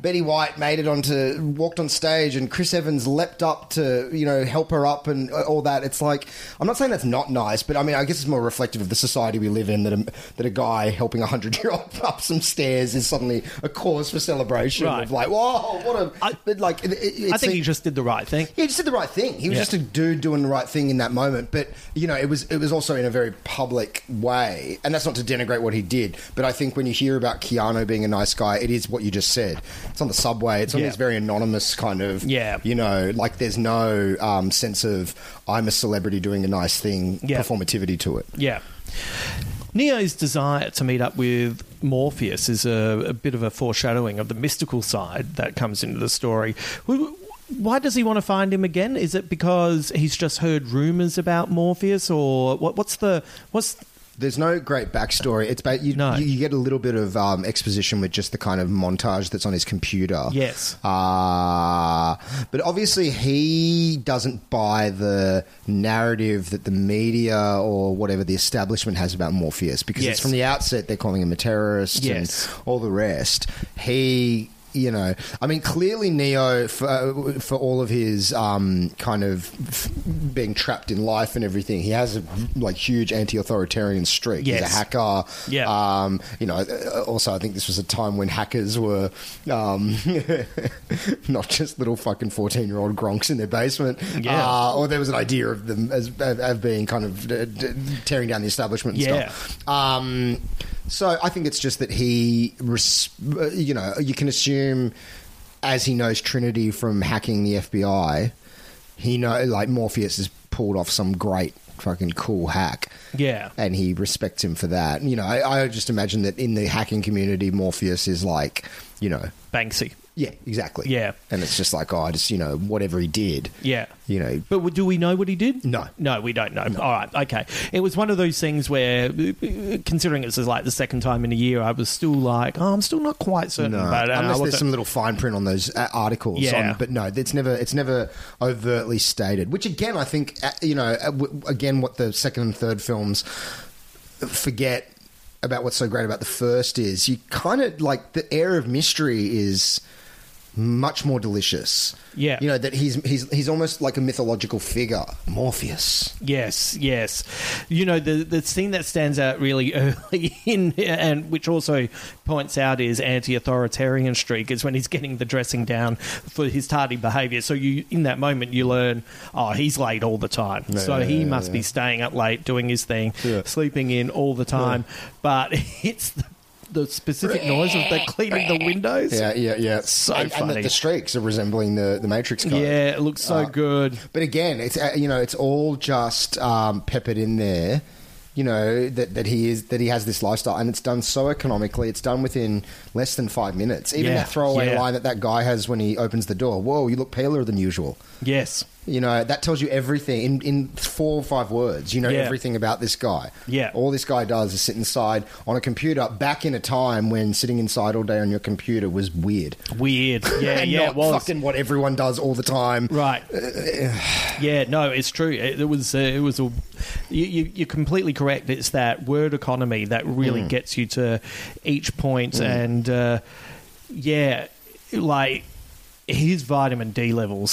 Betty White made it onto walked on stage, and Chris Evans leapt up to you know help her up and all that. It's like I'm not saying that's not nice, but I mean I guess it's more reflective of the society we live in that a, that a guy helping a hundred year old up some stairs is suddenly a cause for celebration. Right. Of like, whoa, what a I- but like. It, it, I think it's- he just did the right thing. he just did the right thing. He was Yeah. just a dude doing the right thing in that moment. But you know, it was it was also in a very public way, and that's not to denigrate what he did. But I think when you hear about Keanu being a nice guy, it is what you just said. It's on the subway. It's on Yeah. this very anonymous kind of Yeah. You know, like there's no um, sense of I'm a celebrity doing a nice thing Yeah. performativity to it. Yeah. Neo's desire to meet up with Morpheus is a, a bit of a foreshadowing of the mystical side that comes into the story. Why does he want to find him again? Is it because he's just heard rumors about Morpheus, or what, what's the what's There's no great backstory. It's about you, No. you. You get a little bit of um, exposition with just the kind of montage that's on his computer. Yes. Uh, but obviously, he doesn't buy the narrative that the media or whatever the establishment has about Morpheus because Yes. it's from the outset they're calling him a terrorist Yes. and all the rest. He. You know, I mean, clearly Neo, for, for all of his um, kind of f- being trapped in life and everything, he has a like huge anti-authoritarian streak. He's a hacker. Yeah. Um, you know, uh, also I think this was a time when hackers were um, not just little fucking fourteen-year-old gronks in their basement. Yeah. Uh, or there was an idea of them as being kind of uh, d- tearing down the establishment and Yeah. stuff. Um, so I think it's just that he, uh, you know, you can assume as he knows Trinity from hacking the FBI, he know like Morpheus has pulled off some great fucking cool hack yeah and he respects him for that. You know, I, I just imagine that in the hacking community, Morpheus is like, you know, Banksy? Yeah, exactly, Yeah. and it's just like, oh, I just you know, whatever he did, Yeah. you know, But do we know what he did? No. No, we don't know. All right, okay. It was one of those things where, uh, considering this is like the second time in a year, I was still like, oh, I'm still not quite certain. no, But, uh, I unless there's some little fine print on those uh, articles. Yeah. on, but no, it's never it's never overtly stated. Which again, I think uh, you know, uh, again, what the second and third films forget about what's so great about the first is you kind of like the air of mystery is much more delicious. Yeah. you know that he's he's he's almost like a mythological figure, Morpheus. Yes, yes. You know the the scene that stands out really early in and which also points out his anti-authoritarian streak is when he's getting the dressing down for his tardy behaviour. So you in that moment you learn, oh, he's late all the time. so yeah, he yeah, must be staying up late doing his thing, sleeping in all the time. But it's the, the specific noise of the cleaning the windows. Yeah, yeah, yeah. So and, and funny. the, the streaks are resembling the the Matrix code. Yeah, it looks so Uh, good. But again, it's uh, you know it's all just um, peppered in there. You know that, that he is that he has this lifestyle, and it's done so economically. It's done within less than five minutes. Even Yeah, that throwaway yeah. line that that guy has when he opens the door. Whoa, you look paler than usual. Yes. You know, that tells you everything in, in four or five words. You know Yeah. everything about this guy. Yeah. All this guy does is sit inside on a computer back in a time when sitting inside all day on your computer was weird. Weird. Yeah, yeah, not it was. fucking what everyone does all the time. Right. yeah, no, it's true. It, it was. Uh, it was a. You, you, you're completely correct. It's that word economy that really Mm. gets you to each point. point, and uh, yeah, like his vitamin D levels.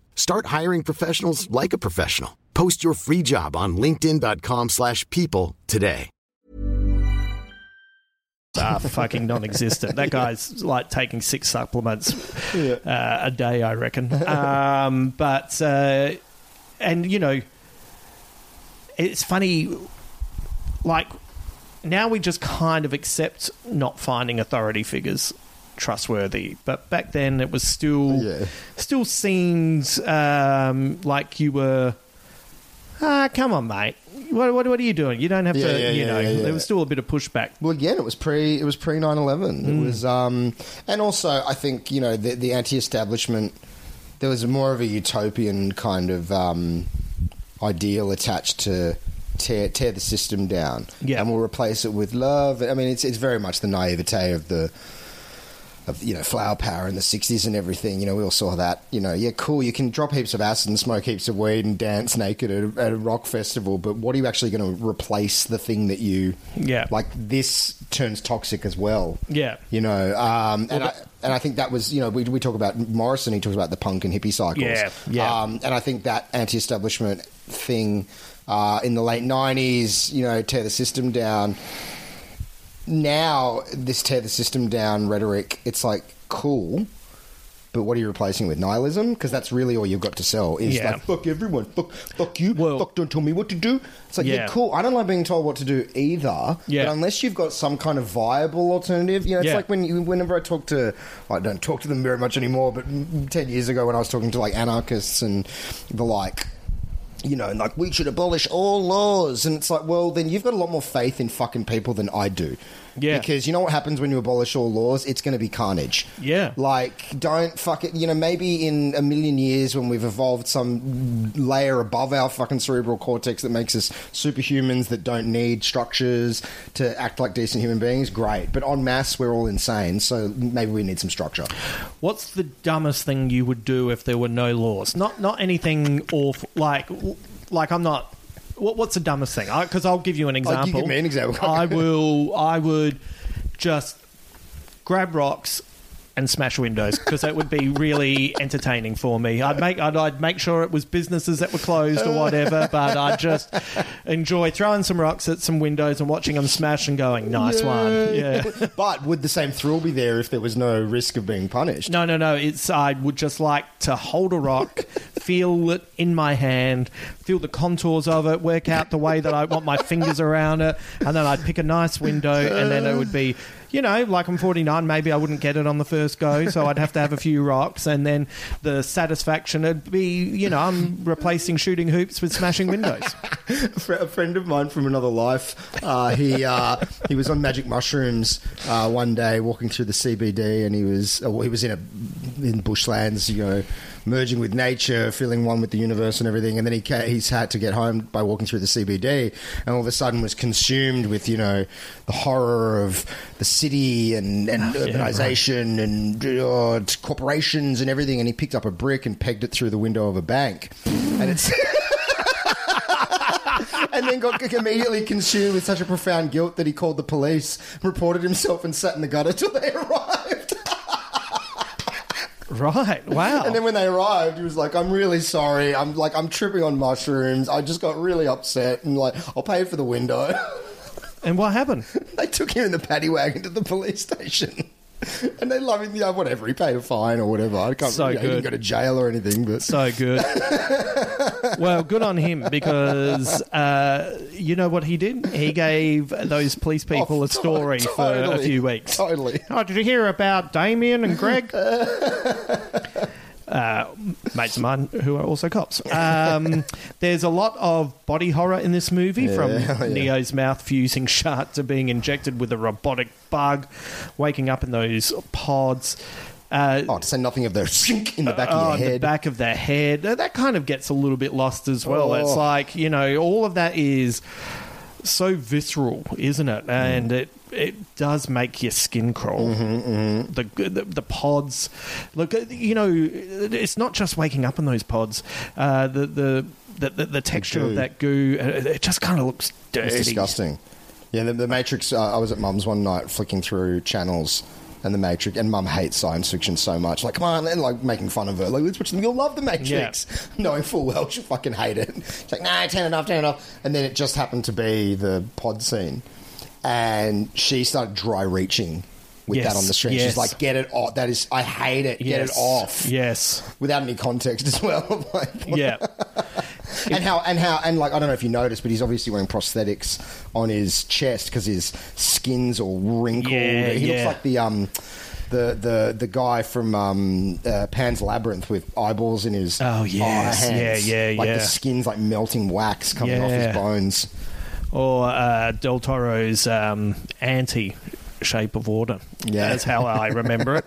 Start hiring professionals like a professional. Post your free job on linkedin.com/people slash people today. Ah, fucking non-existent. That guy's like taking six supplements uh, a day, I reckon. Um, but uh, and you know, it's funny. Like now, we just kind of accept not finding authority figures trustworthy, but back then it was still still seemed um, like you were. Ah, come on, mate. What, what, what are you doing? You don't have Yeah, to. yeah, you yeah, know, yeah, yeah. there was still a bit of pushback. Well, again, it was pre. It was pre 9-11. It Mm. was, um, and also I think you know the, the anti-establishment. There was more of a utopian kind of um, ideal attached to tear tear the system down, Yeah. and we'll replace it with love. I mean, it's it's very much the naivete of the. Of, you know, flower power in the 60s and everything. You know, we all saw that. You know, yeah, cool. You can drop heaps of acid and smoke heaps of weed and dance naked at a, at a rock festival, but what are you actually going to replace the thing that you. Yeah. Like, this turns toxic as well. Yeah. You know, um, and, I, and I think that was, you know, we, we talk about Morrison, he talks about the punk and hippie cycles. Yeah, yeah. Um, and I think that anti establishment thing uh, in the late 90s, you know, tear the system down. Now, this tear the system down rhetoric, it's like cool. But what are you replacing with nihilism? Because that's really all you've got to sell. Is Yeah. like fuck everyone, fuck, fuck you, fuck don't tell me what to do. It's like yeah. Yeah. cool. I don't like being told what to do either. Yeah. But unless you've got some kind of viable alternative, you know, it's Yeah. like when you, whenever I talk to, I don't talk to them very much anymore. But ten years ago, when I was talking to like anarchists and the like, you know, like we should abolish all laws, and it's like, well, then you've got a lot more faith in fucking people than I do. Yeah. Because you know what happens when you abolish all laws? It's going to be carnage. Yeah. Like, don't fuck it. You know, maybe in a million years when we've evolved some layer above our fucking cerebral cortex that makes us superhumans that don't need structures to act like decent human beings, great. But en masse, we're all insane, so maybe we need some structure. What's the dumbest thing you would do if there were no laws? Not not anything awful. Like like I'm not. What, what's the dumbest thing? Because I'll give you an Oh, example. give me an example. I will. I would just grab rocks and smash windows because that would be really entertaining for me. I'd make I'd, I'd make sure it was businesses that were closed or whatever, but I'd just enjoy throwing some rocks at some windows and watching them smash and going, "Nice one." Yeah. but would the same thrill be there if there was no risk of being punished? No, no, no. It's I would just like to hold a rock, feel it in my hand, feel the contours of it, work out the way that I want my fingers around it, and then I'd pick a nice window, and then it would be, you know, like I'm 49, maybe I wouldn't get it on the first go, so I'd have to have a few rocks, and then the satisfaction would be, you know, I'm replacing shooting hoops with smashing windows. a friend of mine from another life. Uh, he uh, he was on magic mushrooms uh, one day, walking through the CBD, and he was uh, he was in a in bushlands, you know, merging with nature, feeling one with the universe and everything. And then he ca- he's had to get home by walking through the CBD, and all of a sudden was consumed with you know the horror of the city and, and urbanization and uh, corporations and everything. And he picked up a brick and pegged it through the window of a bank, and it's. and then got immediately consumed with such a profound guilt that he called the police, reported himself, and sat in the gutter till they arrived. Right. Wow. And then when they arrived, he was like, "I'm really sorry. I'm like, I'm tripping on mushrooms. I just got really upset, and like, I'll pay for the window." And what happened? they took him in the paddy wagon to the police station. And they love him, you know, whatever. He paid a fine or whatever. I can't So you know, He didn't good. go to jail or anything, but. So good. well, good on him because uh, you know what he did? He gave those police people a story for a totally. few weeks. Totally. Oh, did you hear about Damien and Greg? Uh, mates of mine who are also cops. Um, there's a lot of body horror in this movie, from Yeah, yeah. Neo's mouth fusing shut to being injected with a robotic bug, waking up in those pods. Uh, oh, to say nothing of the shink in the back oh, of your the head. back of their head. Uh, That kind of gets a little bit lost as well. It's Oh. like you know, all of that is so visceral, isn't it? And it it does make your skin crawl. Mm-hmm, The, the the pods, look, uh, you know, it's not just waking up in those pods. Uh, the, the the the the texture of that goo, uh, it just kind of looks dirty. It's disgusting. Yeah, the, the Matrix. Uh, I was at Mum's one night flicking through channels, and the Matrix. And Mum hates science fiction so much. Like, come on, and like making fun of her. Like, let's watch them. You'll love the Matrix, knowing full well she'll fucking hate it. She's like, nah, turn it off, turn it off. And then it just happened to be the pod scene, and she started dry reaching. With Yes, that on the screen, yes. she's like, "Get it off! That is, I hate it. Get it off." Yes. without any context as well. like, Yeah. and how and how and like I don't know if you noticed, but he's obviously wearing prosthetics on his chest because his skin's all wrinkled. Yeah, he yeah. looks like the um the the the guy from um, uh, Pan's Labyrinth with eyeballs in his Oh, yes. hands. Yeah, yeah, like yeah. the skin's like melting wax coming off his bones. or uh, Del Toro's um, anti shape of water. Yeah. That's how I remember it,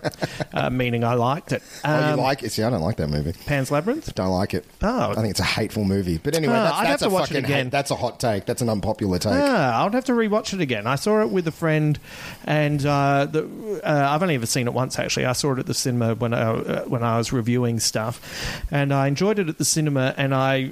uh, meaning I liked it. oh, you Um, like it? See, I don't like that movie. Pan's Labyrinth? Don't like it. Oh. I think it's a hateful movie. But anyway, Oh, that's, I'd that's have a to watch it again. hate- that's a hot take. That's an unpopular take. Ah, I'll have to rewatch it again. I saw it with a friend, and uh, the, uh, I've only ever seen it once. Actually, I saw it at the cinema when I, uh, when I was reviewing stuff, and I enjoyed it at the cinema. And I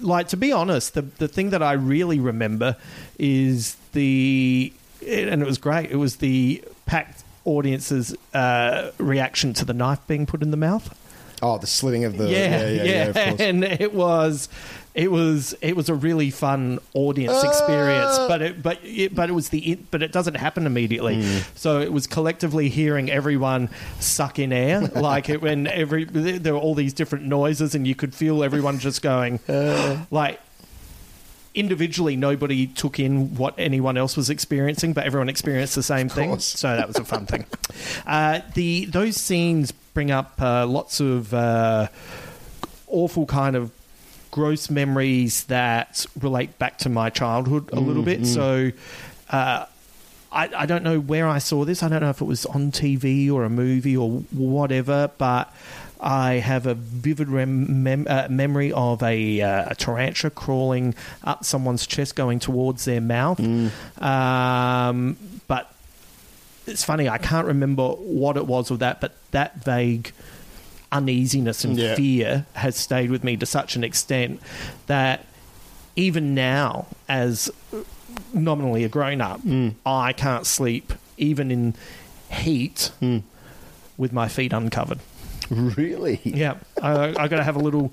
like to be honest, the the thing that I really remember is the, and it was great. It was the packed audience's uh, reaction to the knife being put in the mouth. Oh, the slitting of the yeah, yeah, yeah, yeah, of course. and it was it was it was a really fun audience experience Uh. but it but it, but it was the it, but it doesn't happen immediately Hmm. so it was collectively hearing everyone suck in air like it when every there were all these different noises and you could feel everyone just going Uh. like individually nobody took in what anyone else was experiencing but everyone experienced the same thing. so that was a fun thing. Uh, the those scenes bring up uh, lots of uh, awful kind of gross memories that relate back to my childhood a little bit. So uh, I, I don't know where I saw this. I don't know if it was on TV or a movie or whatever, but I have a vivid rem- mem- uh, memory of a, uh, a tarantula crawling up someone's chest, going towards their mouth. Um, but it's funny, I can't remember what it was of that, but that vague uneasiness and Yeah. fear has stayed with me to such an extent that even now, as nominally a grown up, I can't sleep even in heat with my feet uncovered. Really? Yeah, I, I got to have a little.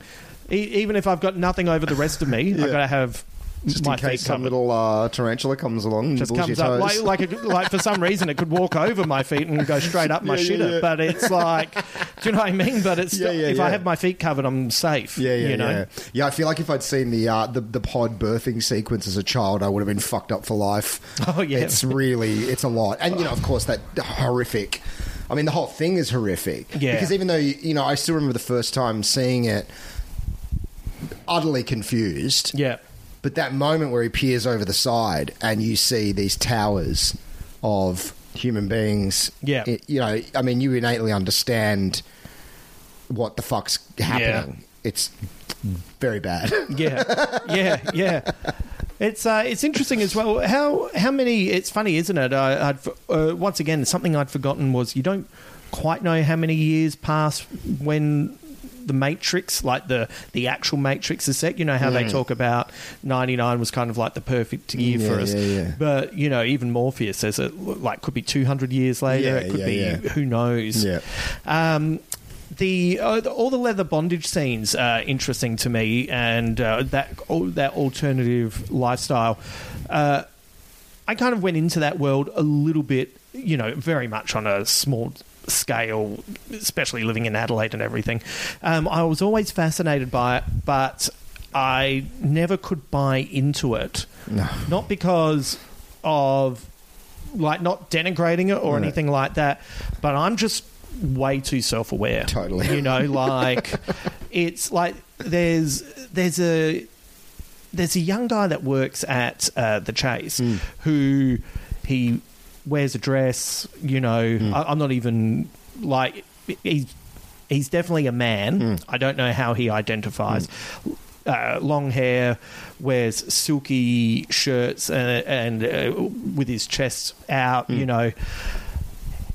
E- even if I've got nothing over the rest of me, I got to have Just my in case feet some covered. little uh, tarantula comes along and just comes your up toes. like like, it, like for some reason it could walk over my feet and go straight up my Yeah, yeah, shitter. yeah. But it's like, do you know what I mean? But it's Yeah, yeah, if I have my feet covered, I'm safe. Yeah, yeah, you know? yeah. Yeah, I feel like if I'd seen the, uh, the the pod birthing sequence as a child, I would have been fucked up for life. Oh, yeah. it's really it's a lot, and you know, of course, that horrific. I mean, the whole thing is horrific. Yeah. Because even though you, know, I still remember the first time seeing it, utterly confused. Yeah. But that moment where he peers over the side and you see these towers of human beings. Yeah. it- you know, I mean, you innately understand what the fuck's happening. It's very bad. Yeah, yeah, yeah. It's uh, it's interesting as well. How how many? It's funny, isn't it? I, I'd uh, once again something I'd forgotten was you don't quite know how many years pass when the Matrix, like the the actual Matrix is set. You know how they talk about ninety nine was kind of like the perfect year Yeah, for us, yeah, but you know even Morpheus says it like could be two hundred years later. It could be yeah. who knows. Yeah. Um, the, uh, the all the leather bondage scenes are interesting to me, and uh, that all, that alternative lifestyle. Uh, I kind of went into that world a little bit, you know, very much on a small scale, especially living in Adelaide and everything. Um, I was always fascinated by it, but I never could buy into it. No. Not because of like not denigrating it or anything like that, but I'm just way too self-aware. Totally. You know, like it's like there's there's a there's a young guy that works at uh, the Chase Hmm. who he wears a dress. You know, Hmm. I, I'm not even like he's he's definitely a man. Hmm. I don't know how he identifies. Uh, long hair, wears silky shirts, uh, and uh, with his chest out. Hmm. You know,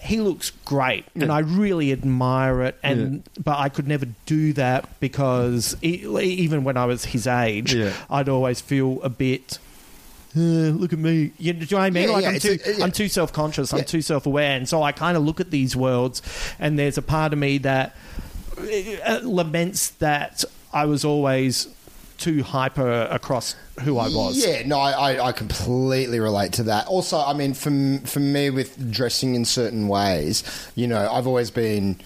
he looks great, and I really admire it. And but I could never do that because e- even when I was his age, Yeah. I'd always feel a bit. "Uh, look at me. You, do you know what I mean? Yeah, like yeah, I'm too, a- yeah. I'm too self conscious. I'm too self aware, and so I kind of look at these worlds, and there's a part of me that uh, laments that I was always too hyper across who I was. Yeah, no, I, I, completely relate to that. Also, I mean, for for me with dressing in certain ways, you know, I've always been.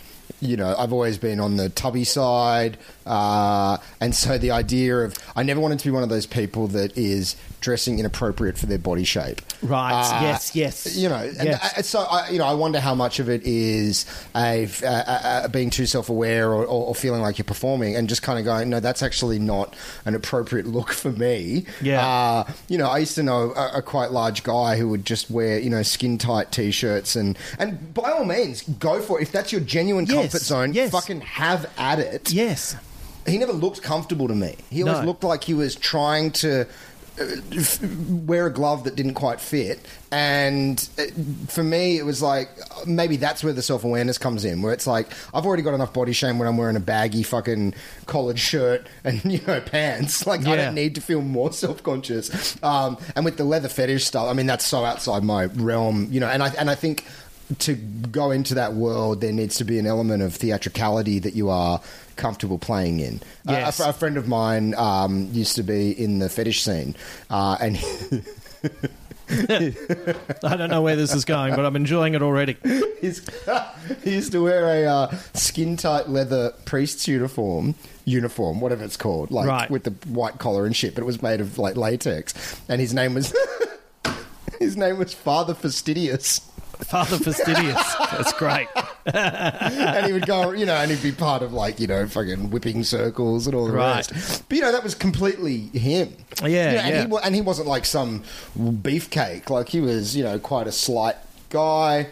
You know, I've always been on the tubby side, uh, and so the idea of I never wanted to be one of those people that is dressing inappropriate for their body shape. Right. Uh, yes. Yes. You know, and Yes. I, so I, you know, I wonder how much of it is a, uh, uh, being too self-aware or, or, or feeling like you're performing, and just kind of going, no, that's actually not an appropriate look for me. Yeah. Uh, you know, I used to know a, a quite large guy who would just wear, you know, skin tight t-shirts, and and by all means, go for it. If that's your genuine Yes, comfort zone, yes. fucking have at it. Yes. He never looked comfortable to me. He always No. looked like he was trying to uh, wear a glove that didn't quite fit. And uh, for me, it was like maybe that's where the self awareness comes in, where it's like I've already got enough body shame when I'm wearing a baggy fucking collared shirt and you know pants. Like I don't need to feel more self conscious. Um, and with the leather fetish stuff, I mean that's so outside my realm, you know. And I and I think to go into that world, there needs to be an element of theatricality that you are comfortable playing in. Uh, a- a, friend of mine um, used to be in the fetish scene, uh, and I don't know where this is going, but I'm enjoying it already. he's, he used to wear a uh, skin tight leather priest's uniform. Uniform, whatever it's called, like Right. with the white collar and shit, but it was made of like latex, and his name was his name was Father Fastidious. Father Fastidious. That's great. and he would go, you know, and he'd be part of like, you know, fucking whipping circles and all the Right. rest. But you know, that was completely him. Yeah, You know, and, yeah. He, and he wasn't like some beefcake. Like he was, you know, quite a slight guy.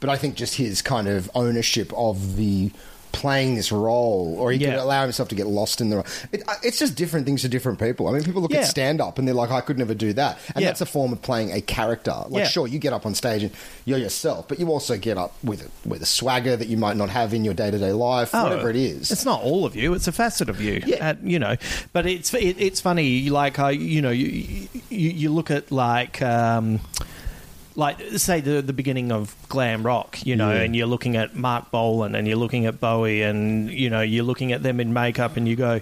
But I think just his kind of ownership of the playing this role, or he could allow himself to get lost in the. It, uh, it's just different things to different people. I mean, people look Yeah. at stand up and they're like, I could never do that, and Yeah. that's a form of playing a character. Like, Yeah. sure, you get up on stage and you're yourself, but you also get up with a, with a swagger that you might not have in your day to day life, whatever it is. Oh, It's not all of you; it's a facet of you. Yeah. Uh, you know. But it's it, it's funny. Like I, you know, you you, you look at like. Um, like say the the beginning of glam rock, you know, Yeah. and you're looking at Marc Bolan and you're looking at Bowie and you know you're looking at them in makeup and you go,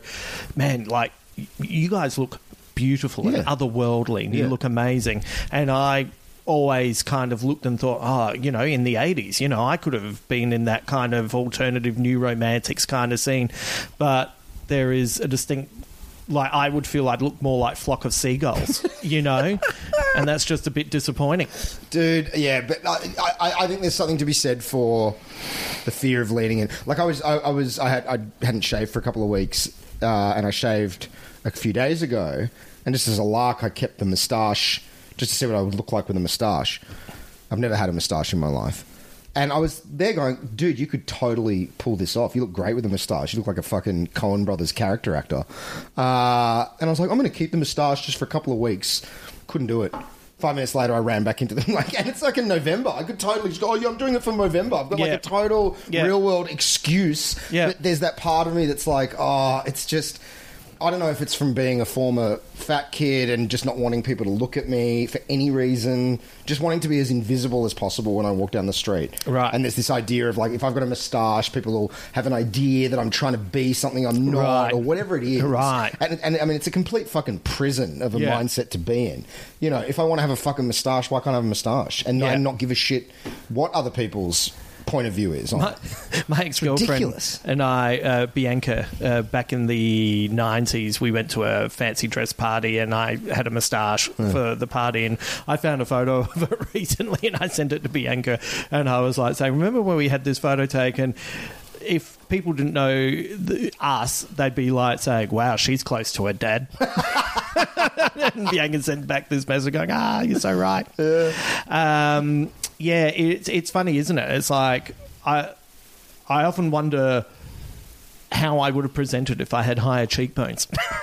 man, like you guys look beautiful Yeah. and otherworldly. And You look amazing, and I always kind of looked and thought, oh, you know, in the 80s, you know, I could have been in that kind of alternative new romantics kind of scene. But there is a distinct, like, I would feel I'd look more like Flock of Seagulls, you know? and that's just a bit disappointing. Dude, yeah, but I, I, I think there's something to be said for the fear of leaning in. Like I was, I, I was, I had, I hadn't shaved for a couple of weeks, uh, and I shaved a few days ago, and just as a lark, I kept the moustache just to see what I would look like with a moustache. I've never had a moustache in my life. And I was there going, dude, you could totally pull this off. You look great with a moustache. You look like a fucking Coen Brothers character actor. Uh, and I was like, I'm going to keep the moustache just for a couple of weeks. Couldn't do it. Five minutes later, I ran back into them. Like, and it's like in November. I could totally just go, "Oh, yeah, I'm doing it for November." I've got like Yeah. a total Yeah. real world excuse. Yeah. But there's that part of me that's like, oh, it's just. I don't know if it's from being a former fat kid and just not wanting people to look at me for any reason, just wanting to be as invisible as possible when I walk down the street. Right. And there's this idea of like, if I've got a moustache, people will have an idea that I'm trying to be something I'm not, Right. or whatever it is. Right. And, and I mean, it's a complete fucking prison of a Yeah. mindset to be in. You know, if I want to have a fucking moustache, why can't I have a moustache? And, Yeah. and not give a shit what other people's point of view is on My, my ex girlfriend and I, uh, Bianca, uh, back in the 90s, we went to a fancy dress party and I had a moustache for the party. And I found a photo of it recently and I sent it to Bianca. And I was like, saying, Remember when we had this photo taken? If people didn't know the, us, they'd be like saying, Wow, she's close to her dad. and Bianca sent back this message going, Ah, you're so right. Um, yeah, it's it's funny, isn't it? It's like I I often wonder how I would have presented if I had higher cheekbones.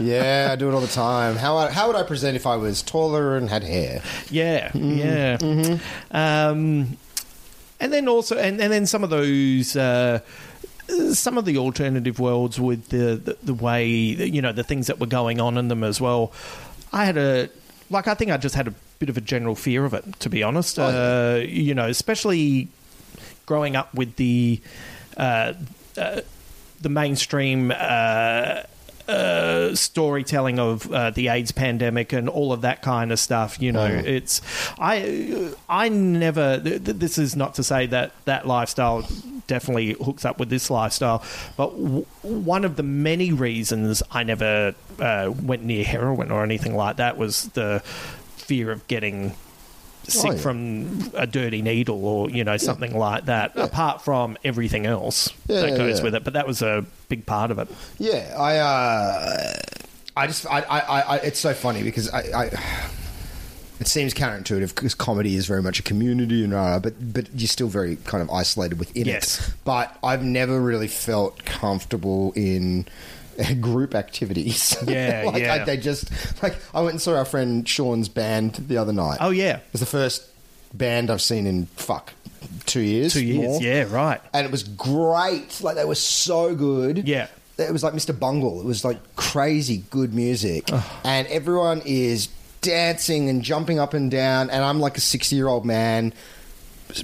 yeah, I do it all the time. How, I, how would I present if I was taller and had hair? yeah, yeah. Um, and then also, and, and then some of those. Uh, some of the alternative worlds with the, the the way you know the things that were going on in them as well. I had a like I think I just had a bit of a general fear of it to be honest. uh, you know, especially growing up with the uh, uh, the mainstream uh, uh, storytelling of uh, the AIDS pandemic and all of that kind of stuff. You know, Mm. it's I I never. Th- th- this is not to say that that lifestyle definitely hooks up with this lifestyle, but w- one of the many reasons I never uh, went near heroin or anything like that was the fear of getting sick Oh, yeah. from a dirty needle or you know something like that apart from everything else Yeah, that goes yeah. with it but that was a big part of it Yeah, I, uh, I just, I, I, I, I it's so funny because I, I, it seems counterintuitive because comedy is very much a community and uh, but but you're still very kind of isolated within Yes. it. But I've never really felt comfortable in group activities. Yeah, like yeah. I, they just like I went and saw our friend Sean's band the other night. Oh, yeah. it was the first band I've seen in fuck two years. two years more. yeah right and it was great. Like they were so good. Yeah. It was like Mr. Bungle. It was like crazy good music, and everyone is dancing and jumping up and down. And I'm like a 60 year old man,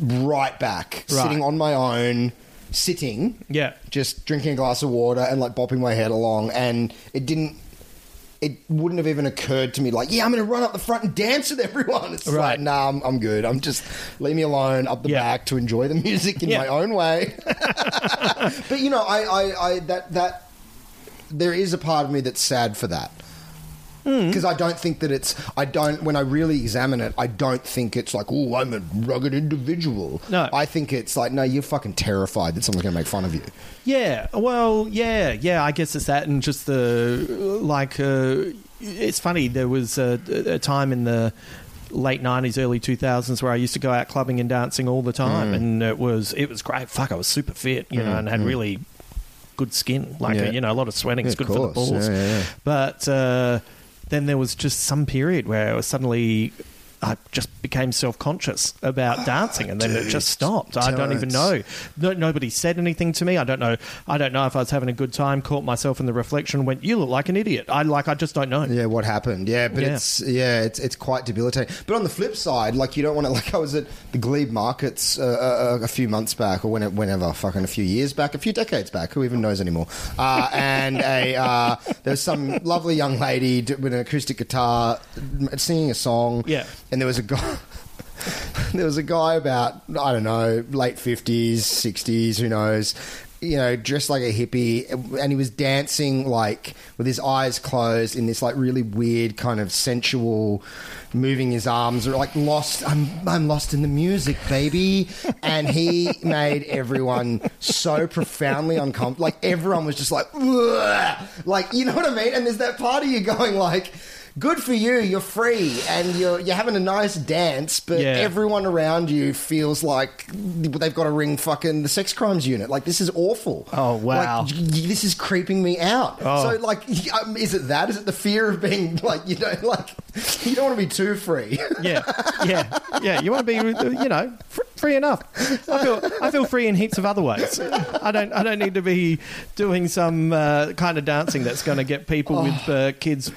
right back, Right. sitting on my own, sitting, yeah just drinking a glass of water and like bopping my head along. And it didn't. It wouldn't have even occurred to me, like, yeah, I'm going to run up the front and dance with everyone. It's Right. like, nah, I'm, I'm good. I'm just leave me alone up the Yeah. back to enjoy the music in Yeah. my own way. but you know, I, I, I that that there is a part of me that's sad for that. Because I don't think that it's. I don't. When I really examine it, I don't think it's like, oh, I'm a rugged individual. No. I think it's like, no, you're fucking terrified that someone's going to make fun of you. Yeah, well, yeah, yeah. I guess it's that, and just the like. Uh, it's funny. There was a, a time in the late '90s, early 2000s where I used to go out clubbing and dancing all the time, Mm. and it was it was great. Fuck, I was super fit, you know, Mm, and had mm. really good skin. Like Yeah. you know, a lot of sweating is Yeah, good for the course. balls. Yeah, yeah, yeah. But uh, then there was just some period where I was suddenly. I just became self conscious about dancing, and then it just stopped. I don't even know. No, nobody said anything to me. I don't know. I don't know if I was having a good time. Caught myself in the reflection. Went, you look like an idiot. I like. I just don't know. Yeah, what happened? Yeah, but Yeah. it's yeah, it's it's quite debilitating. But on the flip side, like you don't want to. Like I was at the Glebe Markets uh, uh, a few months back, or whenever, whenever, fucking a few years back, a few decades back. Who even knows anymore? Uh, and a uh, there was some lovely young lady with an acoustic guitar singing a song. Yeah. And there was a guy. there was a guy about I don't know late fifties, sixties, who knows, you know, dressed like a hippie, and he was dancing like with his eyes closed in this like really weird kind of sensual, moving his arms, or like lost. I'm I'm lost in the music, baby, and he made everyone so profoundly uncomfortable. Like everyone was just like, "Ugh." like you know what I mean. And there's that part of you going like. Good for you. You're free and you're you're having a nice dance, but Yeah. everyone around you feels like they've got to ring fucking the sex crimes unit. Like this is awful. Oh, wow. Like, this is creeping me out. Oh. So like, um, is it that? Is it the fear of being like you know like you don't want to be too free? Yeah, yeah, yeah. You want to be, you know, free enough. I feel, I feel free in heaps of other ways. I don't, I don't need to be doing some uh, kind of dancing that's going to get people with uh, kids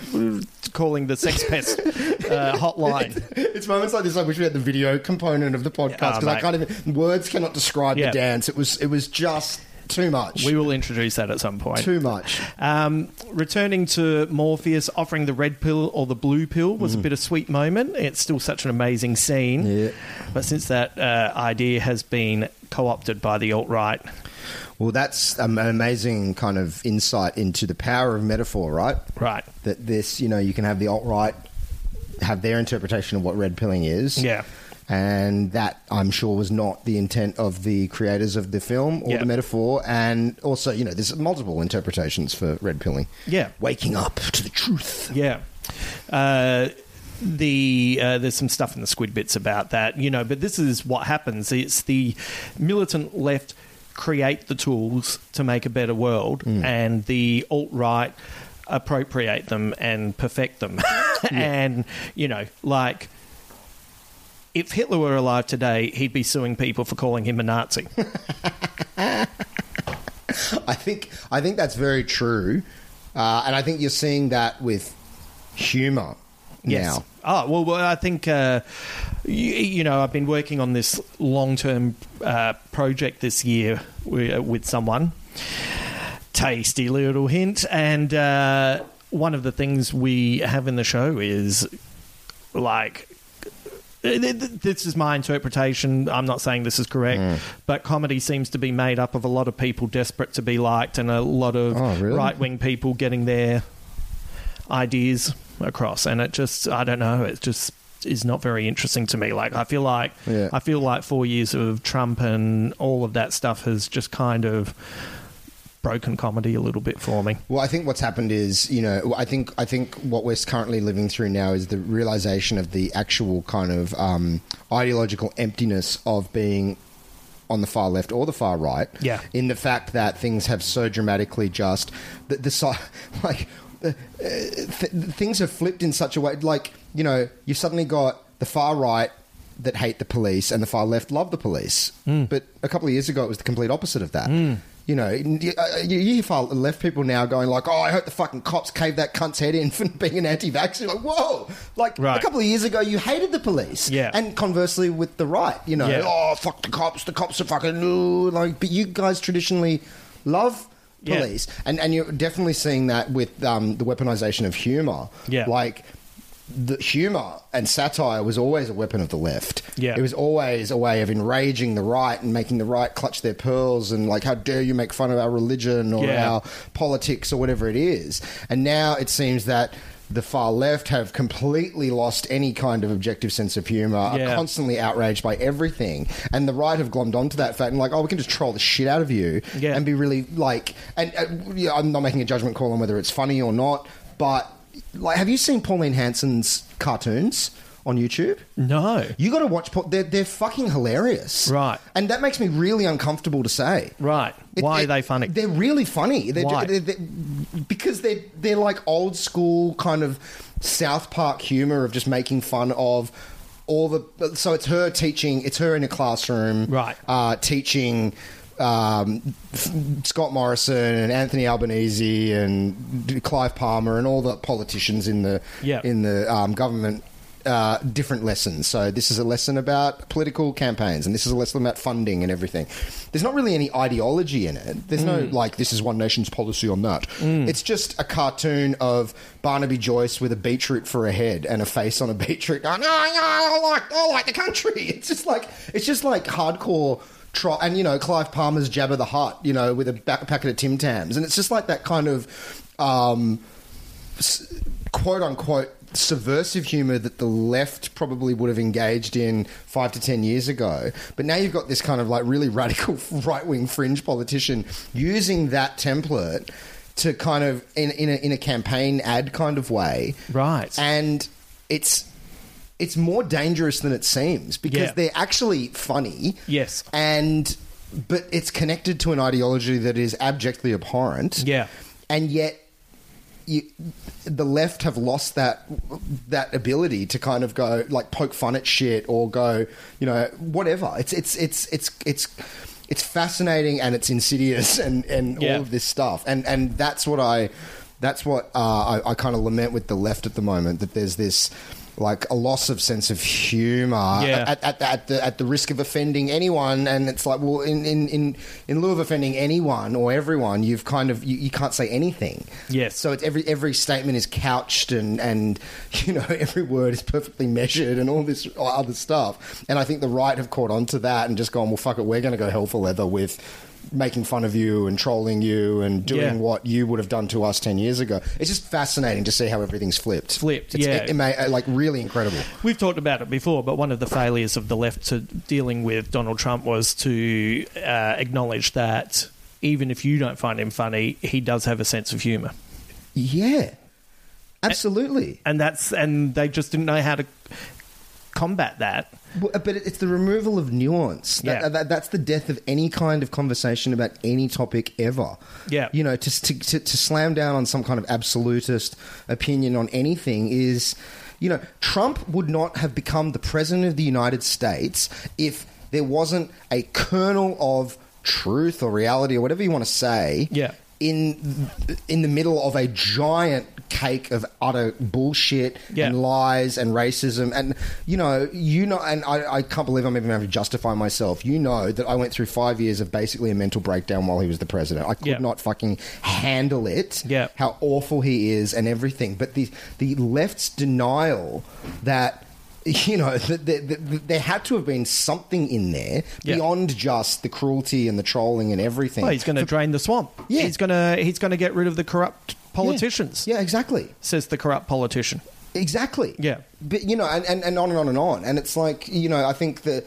calling the sex pest uh, hotline. it's moments like this I wish we had the video component of the podcast Oh, because I mate. can't even words cannot describe Yeah. the dance. It was it was just too much. We will introduce that at some point. too much. Um, returning to Morpheus offering the red pill or the blue pill was a bittersweet moment. It's still such an amazing scene. Yeah. But since that uh, idea has been co opted by the alt right, Well, that's an amazing kind of insight into the power of metaphor, right? right? That this, you know, you can have the alt right have their interpretation of what red pilling is. Yeah. And that I'm sure was not the intent of the creators of the film or Yeah. the metaphor. And also, you know, there's multiple interpretations for red pilling. Yeah. Waking up to the truth. Yeah. Uh, the uh, there's some stuff in the squid bits about that, you know, but this is what happens. It's the militant left create the tools to make a better world, and the alt right appropriate them and perfect them. and you know, like if Hitler were alive today, he'd be suing people for calling him a Nazi. I think I think that's very true, uh, and I think you're seeing that with humor now. Oh well, well I think uh, you, you know I've been working on this long-term uh, project this year with, with someone. Tasty little hint, and uh, one of the things we have in the show is like. th- This is my interpretation. I'm not saying this is correct, Mm. but comedy seems to be made up of a lot of people desperate to be liked and a lot of Oh, really? right wing people getting their ideas across and it just i don't know it just is not very interesting to me like i feel like Yeah. i feel like 4 years of trump and all of that stuff has just kind of broken comedy a little bit for me Well, I think what's happened is, you know, I think I think what we're currently living through now is the realization of the actual kind of um, ideological emptiness of being on the far left or the far right. Yeah. In the fact that things have so dramatically just the, the like uh, uh, th- things have flipped in such a way, like you know, you've suddenly got the far right. That hate the police and the far left love the police, but a couple of years ago it was the complete opposite of that. You know, you, uh, you you hear far left people now going like, "Oh, I hope the fucking cops cave that cunt's head in for being an anti-vaxxer." Like, whoa! Like Right. a couple of years ago, you hated the police, Yeah. and conversely with the right, you know, Yeah. oh fuck the cops, the cops are fucking ooh, like. But you guys traditionally love Yeah. police, and and you're definitely seeing that with um, the weaponization of humor. Yeah. like the humor and satire was always a weapon of the left. Yeah. It was always a way of enraging the right and making the right clutch their pearls and like, how dare you make fun of our religion or Yeah. our politics or whatever it is. And now it seems that the far left have completely lost any kind of objective sense of humor, are constantly outraged by everything. And the right have glommed onto that fact and like, oh, we can just troll the shit out of you Yeah. and be really like, and uh, yeah, I'm not making a judgment call on whether it's funny or not, but like, have you seen Pauline Hanson's cartoons on YouTube? no You got to watch. They're they're fucking hilarious, Right. And that makes me really uncomfortable to say. right It- why it- are they funny They're really funny. They're, Why? they're- they're- because they're they're like old school kind of South Park humor of just making fun of all the. So it's her teaching. It's her in a classroom, Right. Uh, teaching. Um, Scott Morrison and Anthony Albanese and Clive Palmer and all the politicians in the Yeah. in the um, government uh, different lessons. So this is a lesson about political campaigns, and this is a lesson about funding and everything. There's not really any ideology in it. There's no like this is one nation's policy on that. It's just a cartoon of Barnaby Joyce with a beetroot for a head and a face on a beetroot. Going, oh, yeah, I like I like the country. It's just like it's just like hardcore. Try, and you know Clive Palmer's Jabba the Hutt, you know, with a ba- packet of Tim Tams, and it's just like that kind of um, quote unquote subversive humor that the left probably would have engaged in five to ten years ago. But now you've got this kind of like really radical right wing fringe politician using that template to kind of in in a, in a campaign ad kind of way, right? And it's it's more dangerous than it seems because Yeah. they're actually funny. Yes. And but it's connected to an ideology that is abjectly abhorrent. Yeah. And yet you, the left have lost that that ability to kind of go like poke fun at shit or go, you know, whatever. It's it's it's it's it's it's fascinating and it's insidious and and Yeah. all of this stuff. And and that's what I that's what uh, I, I kind of lament with the left at the moment that there's this like a loss of sense of humor Yeah. at, at, at the at the risk of offending anyone and it's like well in in in, in lieu of offending anyone or everyone you've kind of you, you can't say anything Yes. so it's every every statement is couched and and you know every word is perfectly measured and all this other stuff and I think the right have caught on to that and just gone well fuck it we're going to go hell for leather with making fun of you and trolling you and doing Yeah. what you would have done to us 10 years ago it's just fascinating to see how everything's flipped Flipped, it's, yeah. it, it may, like really incredible We've talked about it before, but one of the failures of the left to dealing with Donald Trump was to uh, acknowledge that even if you don't find him funny, he does have a sense of humour. Yeah, absolutely. And that's and they just didn't know how to combat that. But it's the removal of nuance. That, Yeah. that- that's the death of any kind of conversation about any topic ever. Yeah. You know, to, to, to, to slam down on some kind of absolutist opinion on anything is, you know, Trump would not have become the president of the United States if there wasn't a kernel of truth or reality or whatever you want to say. Yeah. In in the middle of a giant cake of utter bullshit Yeah. and lies and racism and you know you know and I, I can't believe I'm even having to justify myself you know that I went through five years of basically a mental breakdown while he was the president I could Yeah. not fucking handle it Yeah. how awful he is and everything but the the left's denial that you know, that there, there, there had to have been something in there Yeah. beyond just the cruelty and the trolling and everything. Well, he's going to drain the swamp. Yeah. he's going to he's going to get rid of the corrupt politicians. Yeah, exactly. Says the corrupt politician. Exactly. Yeah. But you know, and, and, and on and on and on. And it's like, you know, I think that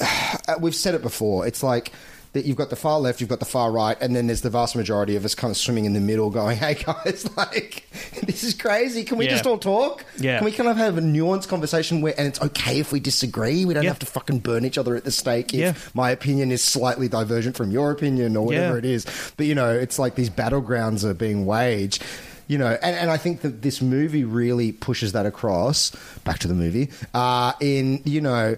uh, we've said it before. It's like that you've got the far left, you've got the far right, and then there's the vast majority of us kind of swimming in the middle going, Hey guys, like this is crazy. Can we Yeah. just all talk? Yeah. Can we kind of have a nuanced conversation where and it's okay if we disagree? We don't Yeah. have to fucking burn each other at the stake if Yeah. my opinion is slightly divergent from your opinion or whatever it is. But you know, it's like these battlegrounds are being waged. You know, and, and I think that this movie really pushes that across. Back to the movie. Uh, in you know,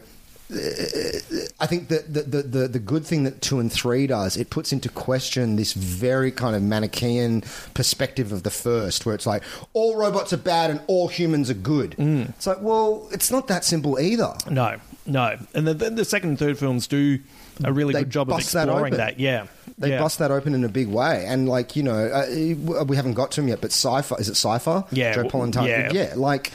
I think that the, the, the, the good thing that two and three does, it puts into question this very kind of Manichaean perspective of the first, where it's like all robots are bad and all humans are good. Mm. It's like, well, it's not that simple either. No, no. And the, the, second and third films do a really They good job of that exploring open. that. Yeah, They yeah. bust that open in a big way, and like you know, uh, we haven't got to him yet. But Cypher is it Cypher? Yeah, Joe Pantoliano. yeah. yeah, like.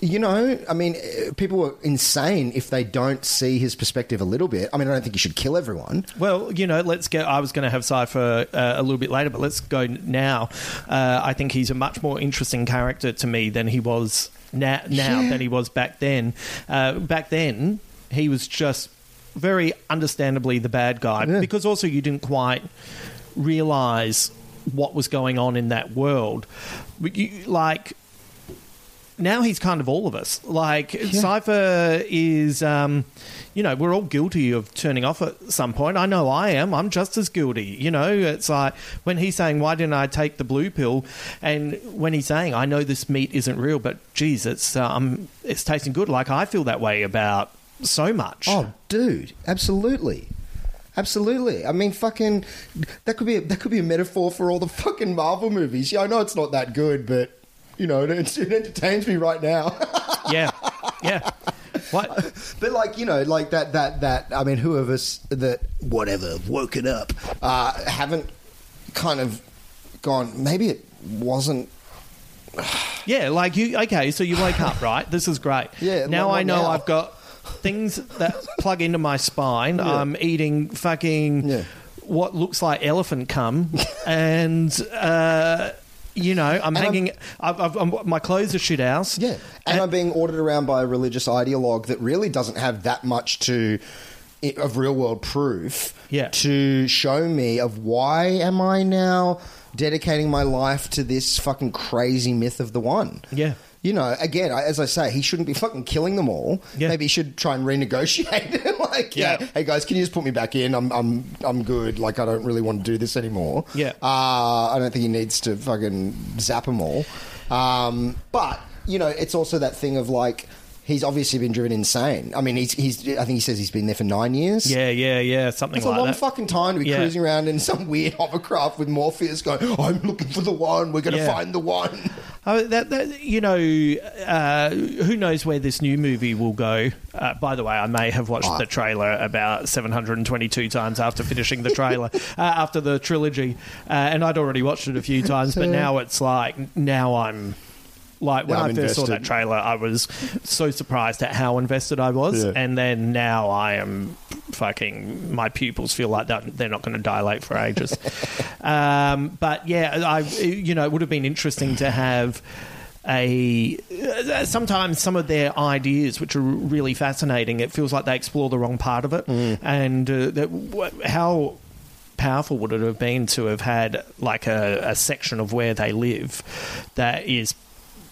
You know, I mean, uh, people are insane if they don't see his perspective a little bit. I mean, I don't think you should kill everyone. Well, you know, let's get. I was going to have Cypher uh, a little bit later, but let's go now. Uh, I think he's a much more interesting character to me than he was now, now Yeah. than he was back then. Uh, back then, he was just very understandably the bad guy because also you didn't quite realize what was going on in that world. But you, like now he's kind of all of us. Like Cypher is, um, you know, we're all guilty of turning off at some point. I know I am. I'm just as guilty. You know, it's like when he's saying, "Why didn't I take the blue pill?" and when he's saying, "I know this meat isn't real, but geez, it's um, it's tasting good." Like I feel that way about so much. Oh, dude, absolutely. Absolutely. I mean, fucking, that could be a, that could be a metaphor for all the fucking Marvel movies. Yeah, I know it's not that good, but you know, it, it entertains me right now. yeah, yeah. What? But like you know, like that that that. I mean, who of us that whatever woken up uh, haven't kind of gone? Maybe it wasn't. Yeah, like you. Okay, so you wake up, right? This is great. Yeah, Now I know now. I've got things that plug into my spine. Yeah. I'm eating fucking Yeah. what looks like elephant cum, and uh, you know I'm And I'm- hanging. I've, I've, I'm, my clothes are shit house. Yeah, and I'm being ordered around by a religious ideologue that really doesn't have that much to of real world proof Yeah. to show me of why am I now dedicating my life to this fucking crazy myth of the one. Yeah. You know, again, as I say, he shouldn't be fucking killing them all. Yeah. Maybe he should try and renegotiate. like, yeah. Yeah. hey guys, can you just put me back in? I'm, I'm, I'm good. Like, I don't really want to do this anymore. Yeah. Uh, I don't think he needs to fucking zap them all. Um, but you know, it's also that thing of like. He's obviously been driven insane. I mean, he's, he's. I think he says he's been there for nine years. Yeah, yeah, yeah, something like that. It's a long that. fucking time to be Yeah. cruising around in some weird hovercraft with Morpheus going, I'm looking for the one, we're going to Yeah. find the one. Oh, that, that you know, uh, who knows where this new movie will go? Uh, by the way, I may have watched Ah. the trailer about 722 times after finishing the trailer, uh, after the trilogy, uh, and I'd already watched it a few times. But now it's like now I'm. Like when Yeah, I first saw that trailer, I was so surprised at how invested I was, Yeah. and then now I am fucking. My pupils feel like that they're not going to dilate for ages. um, but yeah, I you know it would have been interesting to have a sometimes some of their ideas which are really fascinating it feels like they explore the wrong part of it and uh, that, how powerful would it have been to have had like a, a section of where they live that is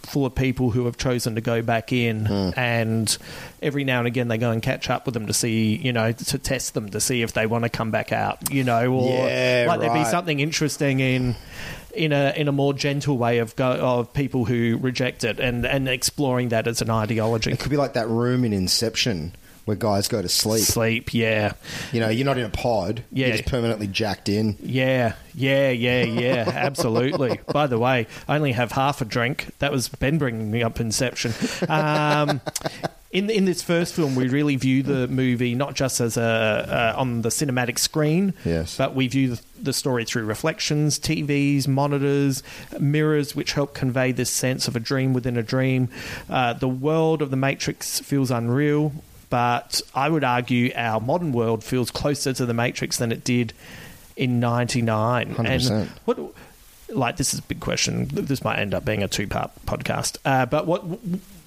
full of people who have chosen to go back in hmm. and every now and again they go and catch up with them to see you know to test them to see if they want to come back out you know or Yeah, like there'd be something interesting in in a in a more gentle way of go, of people who reject it and and exploring that as an ideology. It could be like that room in Inception where guys go to sleep. sleep yeah You know, you're not in a pod. Yeah. You're just permanently jacked in. Yeah, yeah, yeah, yeah, absolutely. By the way, I only have half a drink. That was Ben bringing me up Inception. Um, in in this first film, we really view the movie not just as a uh, on the cinematic screen, Yes. but we view the, the story through reflections, TVs, monitors, mirrors, which help convey this sense of a dream within a dream. Uh, the world of the Matrix feels unreal. But I would argue our modern world feels closer to the Matrix than it did in '99. 100%. And what, like, this is a big question. This might end up being a two-part podcast. Uh, but what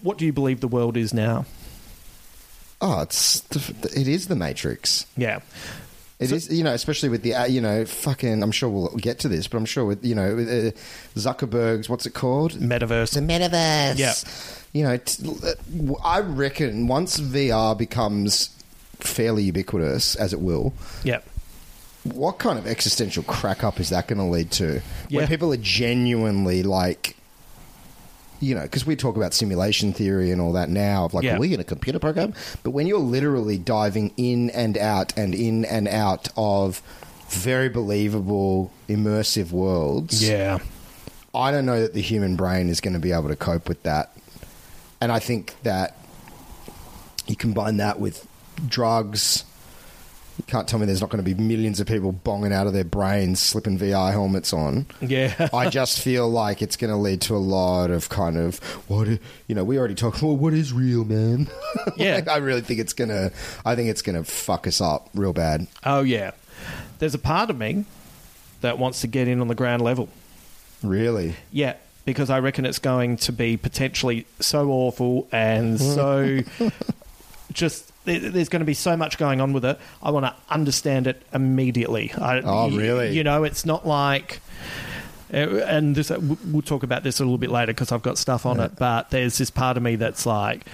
what do you believe the world is now? Oh, it's it is the Matrix. Yeah, It is, you know, especially with the, uh, you know, fucking. I'm sure we'll get to this, but I'm sure with, you know, with, uh, Zuckerberg's, what's it called? metaverse. The metaverse. Yeah. You know, t- I reckon once VR becomes fairly ubiquitous, as it will, Yeah, what kind of existential crack up is that going to lead to? Yeah. When people are genuinely like, you know, because we talk about simulation theory and all that now of like, Yeah. are we in a computer program? But when you're literally diving in and out and in and out of very believable, immersive worlds, yeah, I don't know that the human brain is going to be able to cope with that. And I think that you combine that with drugs. You can't tell me there's not going to be millions of people bonging out of their brains, slipping VR helmets on. yeah. I just feel like it's going to lead to a lot of kind of what you know. We already talked. Well, what is real, man? Yeah. Like, I really think it's gonna. I think it's gonna fuck us up real bad. oh yeah. There's a part of me that wants to get in on the ground level. Really. Yeah, because I reckon it's going to be potentially so awful and so just there's going to be so much going on with it. I want to understand it immediately. I, Oh, really? You know, it's not like. uh, And this, we'll talk about this a little bit later because I've got stuff on it. But there's this part of me that's like,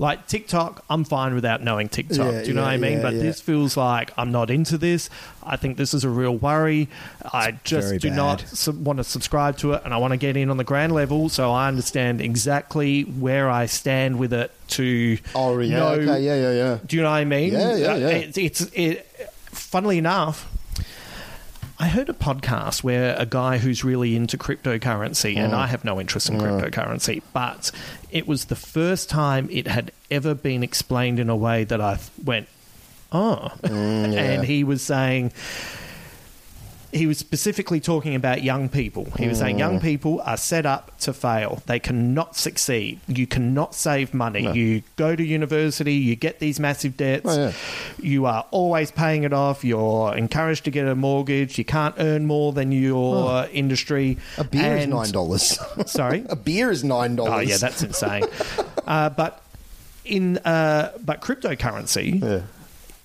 like TikTok. I'm fine without knowing TikTok. Yeah, Do you know yeah, what I mean? yeah, but this feels like I'm not into this. I think this is a real worry. I just do bad. not sub- want to subscribe to it and I want to get in on the grand level so I understand exactly where I stand with it to Oh yeah. know. okay. Yeah. Yeah. Yeah. Do you know what I mean? Yeah, yeah, Uh, yeah. It's, it's it, funnily enough, I heard a podcast where a guy who's really into cryptocurrency, and Mm. I have no interest in cryptocurrency, but it was the first time it had ever been explained in a way that I went, oh. Mm, yeah. and he was saying, he was specifically talking about young people. He was saying Mm. young people are set up to fail. They cannot succeed. You cannot save money. You go to university, you get these massive debts. Oh, yeah. You are always paying it off. You're encouraged to get a mortgage. You can't earn more than your industry. A beer is nine dollars. Sorry? a beer is nine dollars. Oh yeah, that's insane. uh, but in uh, but cryptocurrency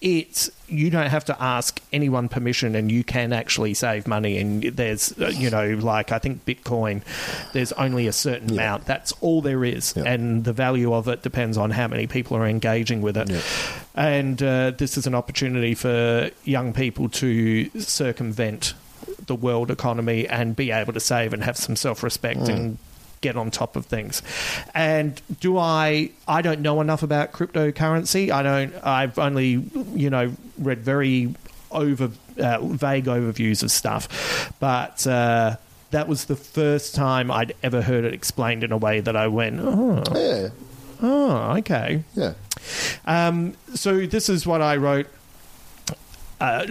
it's you don't have to ask anyone permission and you can actually save money and there's uh, you know like i think bitcoin there's only a certain amount. That's all there is. And the value of it depends on how many people are engaging with it. And uh, this is an opportunity for young people to circumvent the world economy and be able to save and have some self-respect Mm. and get on top of things. And do I I don't know enough about cryptocurrency. I don't I've only you know read very over uh, vague overviews of stuff. But uh that was the first time I'd ever heard it explained in a way that I went, oh, yeah. oh okay. Yeah. Um, so this is what I wrote. Uh,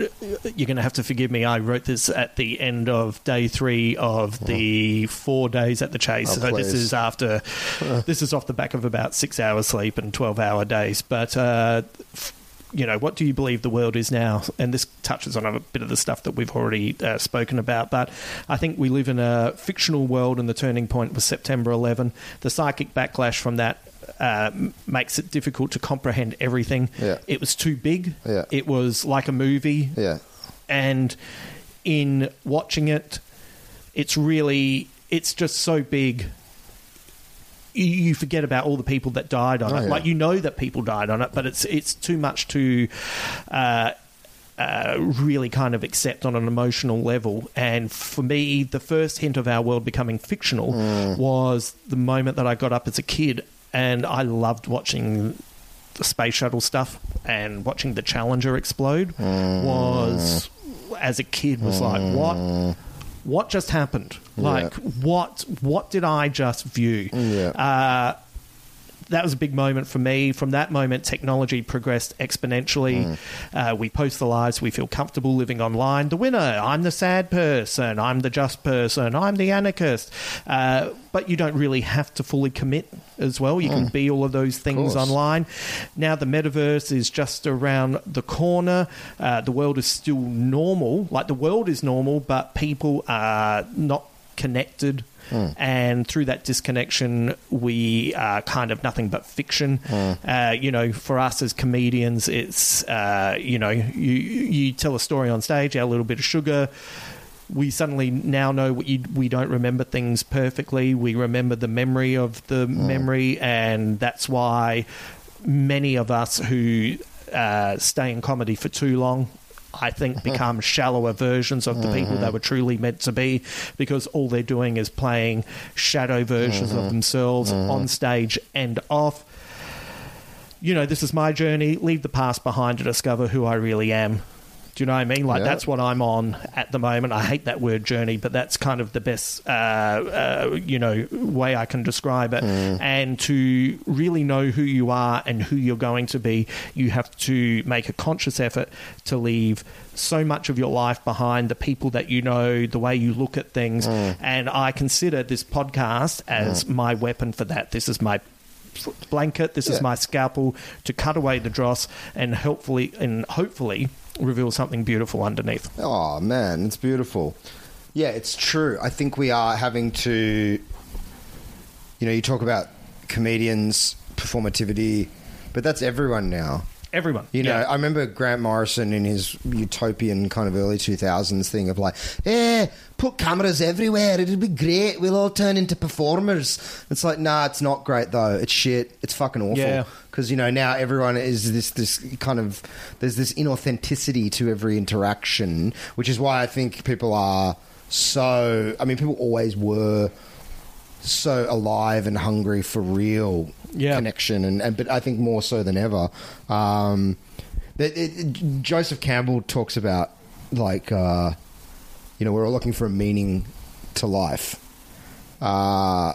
you're going to have to forgive me. I wrote this at the end of day three of the four days at the chase. Oh, so this is after. this is off the back of about six hours sleep and twelve hour days. But uh, you know, what do you believe the world is now? And this touches on a bit of the stuff that we've already uh, spoken about. But I think we live in a fictional world, and the turning point was September 11. The psychic backlash from that uh, makes it difficult to comprehend everything. Yeah. It was too big. Yeah. It was like a movie. Yeah. And in watching it, it's really, it's just so big. You, forget about all the people that died on Oh, it. Like you know that people died on it, but it's it's too much to uh, uh, really kind of accept on an emotional level. And for me, the first hint of our world becoming fictional Mm. was the moment that I got up as a kid, and I loved watching the space shuttle stuff and watching the Challenger explode. Was as a kid was like what. What just happened? Like what? What did I just view? Uh, that was a big moment for me. From that moment, technology progressed exponentially. Uh, we post the lives we feel comfortable living online. The winner, I'm the sad person, I'm the just person, I'm the anarchist. Uh, but you don't really have to fully commit as well. You can be all of those things course. online. Now, the metaverse is just around the corner. Uh, the world is still normal. Like the world is normal, but people are not connected. And through that disconnection, we are kind of nothing but fiction. Uh, you know, for us as comedians, it's uh, you know, you you tell a story on stage, add a little bit of sugar. We suddenly now know what you, we don't remember things perfectly. We remember the memory of the memory, and that's why many of us who uh, stay in comedy for too long I think become shallower versions of the people they were truly meant to be because all they're doing is playing shadow versions of mm-hmm. themselves mm-hmm. on stage and off. You know, this is my journey. Leave the past behind to discover who I really am. Do you know what I mean? Like Yeah. that's what I'm on at the moment. I hate that word journey, but that's kind of the best, uh, uh, you know, way I can describe it. And to really know who you are and who you're going to be, you have to make a conscious effort to leave so much of your life behind, the people that you know, the way you look at things. And I consider this podcast as my weapon for that. This is my blanket. This is my scalpel to cut away the dross and hopefully and hopefully reveal something beautiful underneath. Oh man, it's beautiful. Yeah, it's true. I think we are having to. You know, you talk about comedians, performativity, but that's everyone now. Everyone, You know, yeah. I remember Grant Morrison in his utopian kind of early 2000s thing of like, yeah, put cameras everywhere. It'll be great. We'll all turn into performers. It's like, nah, it's not great though. It's shit. It's fucking awful. Yeah. Because, you know, now everyone is this, this kind of, there's this inauthenticity to every interaction, which is why I think people are so, I mean, people always were so alive and hungry for real Yeah. connection, and, and but I think more so than ever. Um, it, it- Joseph Campbell talks about like uh, you know we're all looking for a meaning to life, uh,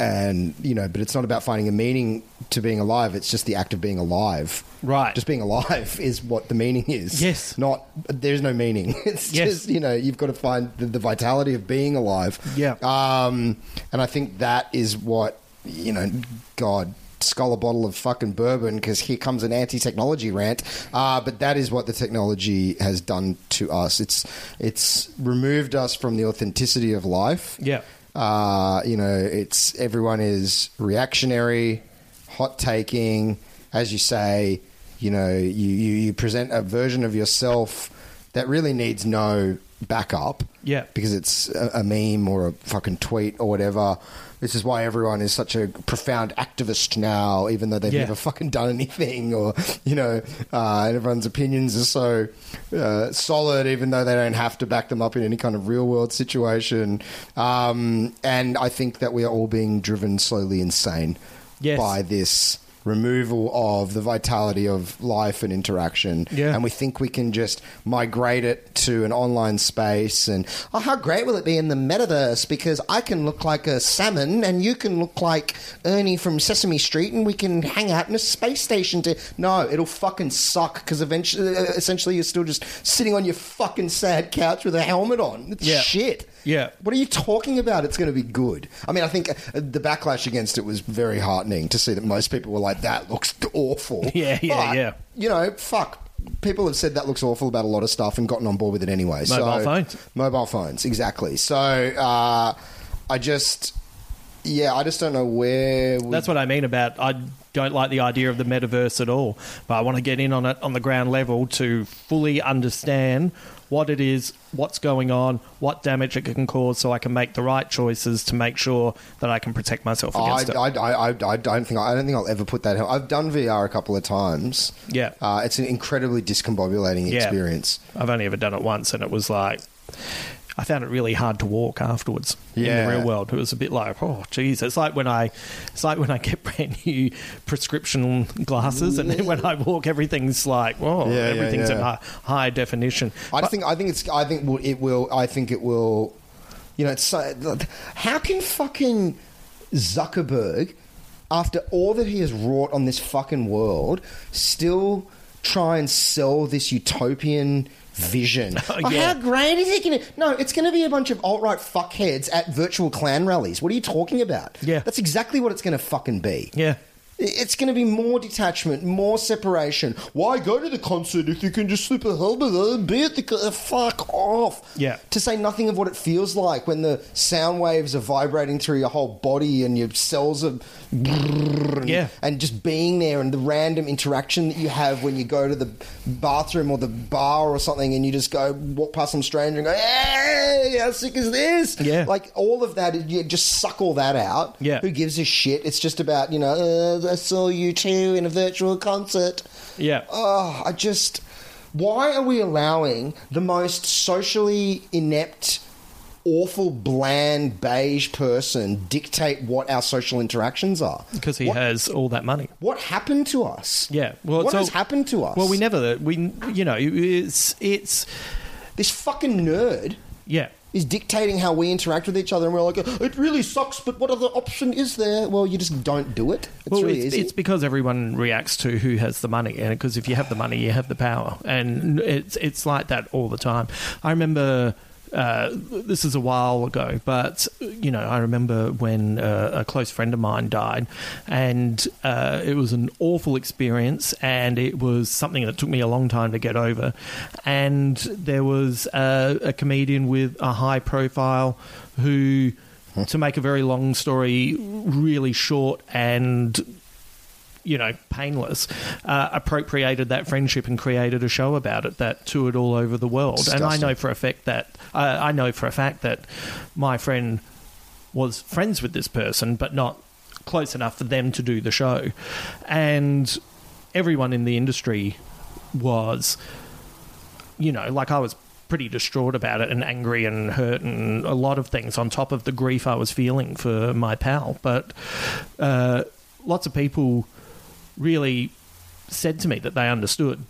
and you know, but it's not about finding a meaning to being alive. It's just the act of being alive. Right. Just being alive is what the meaning is. Yes. Not there's no meaning. It's Yes. just you know you've got to find the, the vitality of being alive. Yeah. Um, and I think that is what you know. God, skull a bottle of fucking bourbon because here comes an anti-technology rant. Uh, but that is what the technology has done to us. It's it's removed us from the authenticity of life. Yeah. Uh, you know, it's everyone is reactionary, hot taking, as you say. You know, you, you, you present a version of yourself that really needs no backup. Yeah. Because it's a, a meme or a fucking tweet or whatever. This is why everyone is such a profound activist now, even though they've Yeah. never fucking done anything, or you know, uh, everyone's opinions are so uh, solid, even though they don't have to back them up in any kind of real world situation. Um, and I think that we are all being driven slowly insane Yes. by this removal of the vitality of life and interaction. Yeah. And we think we can just migrate it to an online space and, oh, how great will it be in the metaverse? Because I can look like a salmon and you can look like Ernie from Sesame Street and we can hang out in a space station to. No, it'll fucking suck because eventually, uh, essentially, you're still just sitting on your fucking sad couch with a helmet on. It's Yeah. shit. Yeah. What are you talking about? It's going to be good. I mean, I think uh, the backlash against it was very heartening to see that most people were like, "That looks awful." Yeah, yeah, But, yeah. You know, fuck. People have said that looks awful about a lot of stuff and gotten on board with it anyway. Mobile so, phones. Mobile phones, exactly. So, uh, I just, yeah, I just don't know where. We, That's what I mean about I don't like the idea of the metaverse at all, but I want to get in on it on the ground level to fully understand what it is, what's going on, what damage it can cause, so I can make the right choices to make sure that I can protect myself I, against it. I, I, I, I don't think I don't think I'll ever put that. I've done VR a couple of times. Yeah. uh, it's an incredibly discombobulating Yeah. experience. I've only ever done it once, and it was like I found it really hard to walk afterwards in the real world. It was a bit like, oh, geez, it's like when I, it's like when I get brand new prescription glasses, and then when I walk, everything's like, oh, Yeah, yeah, everything's in high, high definition. I just think I think it's I think it will I think it will you know it's so, how can fucking Zuckerberg after all that he has wrought on this fucking world still try and sell this utopian vision. Oh, Oh. How great is it going to? No, it's going to be a bunch of alt right fuckheads at virtual Klan rallies. What are you talking about? Yeah. that's exactly what it's going to fucking be. Yeah. It's going to be more detachment, more separation. Why go to the concert if you can just slip a helmet and be at the co- fuck off? Yeah. To say nothing of what it feels like when the sound waves are vibrating through your whole body and your cells are and, Yeah. and just being there and the random interaction that you have when you go to the bathroom or the bar or something and you just go walk past some stranger and go, hey, how sick is this? Yeah. Like all of that, you just suck all that out. Yeah. Who gives a shit? It's just about, you know, uh, I saw U2 in a virtual concert. Yeah. Oh, I just. Why are we allowing the most socially inept, awful, bland, beige person dictate what our social interactions are? because he What- has all that money. What happened to us? Yeah. Well, what has happened to us? Well, we never, we, you know, it's, it's, This fucking nerd yeah. is dictating how we interact with each other, and we're like, it really sucks, but what other option is there? Well, you just don't do it. It's well, really it's, easy. it's because everyone reacts to who has the money, and because if you have the money, you have the power, and it's it's like that all the time. I remember. Uh, this is a while ago, but you know, I remember when uh, a close friend of mine died, and uh, it was an awful experience, and it was something that took me a long time to get over. And there was a, a comedian with a high profile who, to make a very long story really short and you know, painless, uh, appropriated that friendship and created a show about it that toured all over the world. And I know for a fact that uh, I know for a fact that my friend was friends with this person, but not close enough for them to do the show. And everyone in the industry was, you know, like I was pretty distraught about it and angry and hurt and a lot of things on top of the grief I was feeling for my pal. But uh, lots of people really said to me that they understood,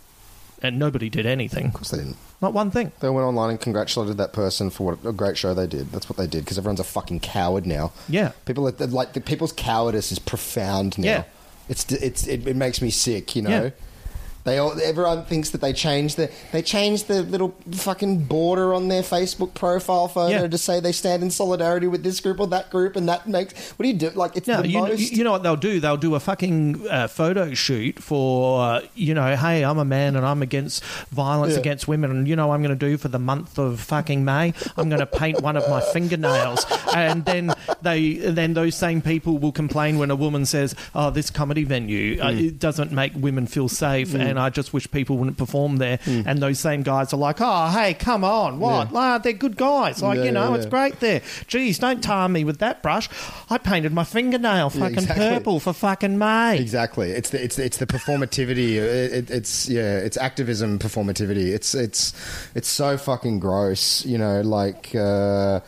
and nobody did anything. Of course they didn't. Not one thing. They went online and congratulated that person for what a great show they did. That's what they did because everyone's a fucking coward now. Yeah. people are like the people's cowardice is profound now. Yeah. it's it's it, it makes me sick. You know. Yeah. They all, everyone thinks that they changed the they changed the little fucking border on their Facebook profile photo Yeah. to say they stand in solidarity with this group or that group, and that makes what do you do? Like it's No, the you, most. you know what they'll do? They'll do a fucking uh, photo shoot for, uh, you know, hey, I'm a man and I'm against violence Yeah. against women. And you know what I'm going to do for the month of fucking May? I'm going to paint one of my fingernails. And then they, then those same people will complain when a woman says, oh, this comedy venue, uh, Mm. it doesn't make women feel safe. And and I just wish people wouldn't perform there. And those same guys are like, "Oh, hey, come on, what? Yeah. Ah, they're good guys. Like, Yeah, you know, yeah, it's great there. Geez, don't tar me with that brush. I painted my fingernail fucking exactly. purple for fucking May. Exactly. It's the it's the, it's the performativity. It, it, it's yeah. It's activism performativity. It's it's it's so fucking gross. You know, like. Uh,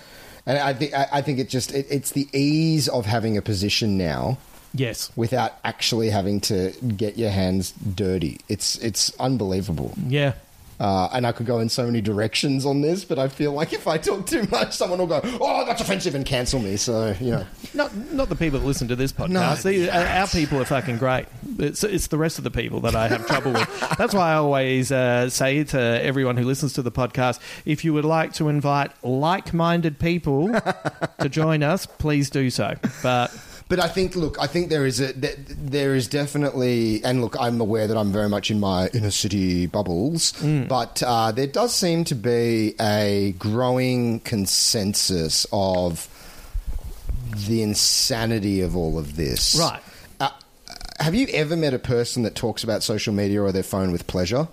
and I think I I think it just it, it's the ease of having a position now Yes. without actually having to get your hands dirty. It's it's unbelievable. Yeah. Uh, and I could go in so many directions on this, but I feel like if I talk too much, someone will go, "Oh, that's offensive," and cancel me. So you know, Not not the people that listen to this podcast. No. Our people are fucking great. It's it's the rest of the people that I have trouble with. That's why I always uh, say to everyone who listens to the podcast, if you would like to invite like-minded people to join us, please do so. But But I think, look, I think there is a there is definitely, and look, I'm aware that I'm very much in my inner city bubbles, but uh, there does seem to be a growing consensus of the insanity of all of this. Right. Uh, have you ever met a person that talks about social media or their phone with pleasure?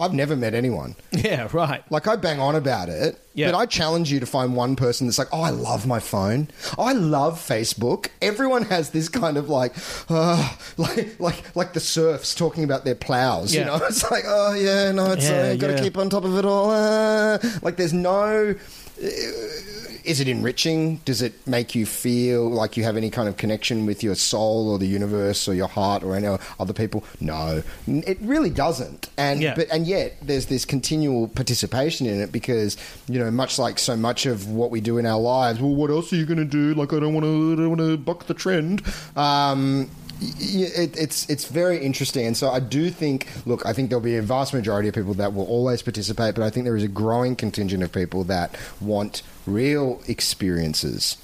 I've never met anyone. yeah, right. Like I bang on about it, Yeah. but I challenge you to find one person that's like, "Oh, I love my phone. Oh, I love Facebook." Everyone has this kind of like, uh, like, like, like the serfs talking about their plows. Yeah. You know, it's like, "Oh yeah, no, it's Yeah, uh, got to yeah. keep on top of it all." Uh, like, there's no. Is it enriching? Does it make you feel like you have any kind of connection with your soul or the universe or your heart or any other people? No, it really doesn't. And Yeah. but and yet there's this continual participation in it because you know much like so much of what we do in our lives. Well, what else are you going to do? Like I don't want to, I don't want to buck the trend. Um, it, it's it's very interesting, and so I do think. Look, I think there'll be a vast majority of people that will always participate, but I think there is a growing contingent of people that want real experiences.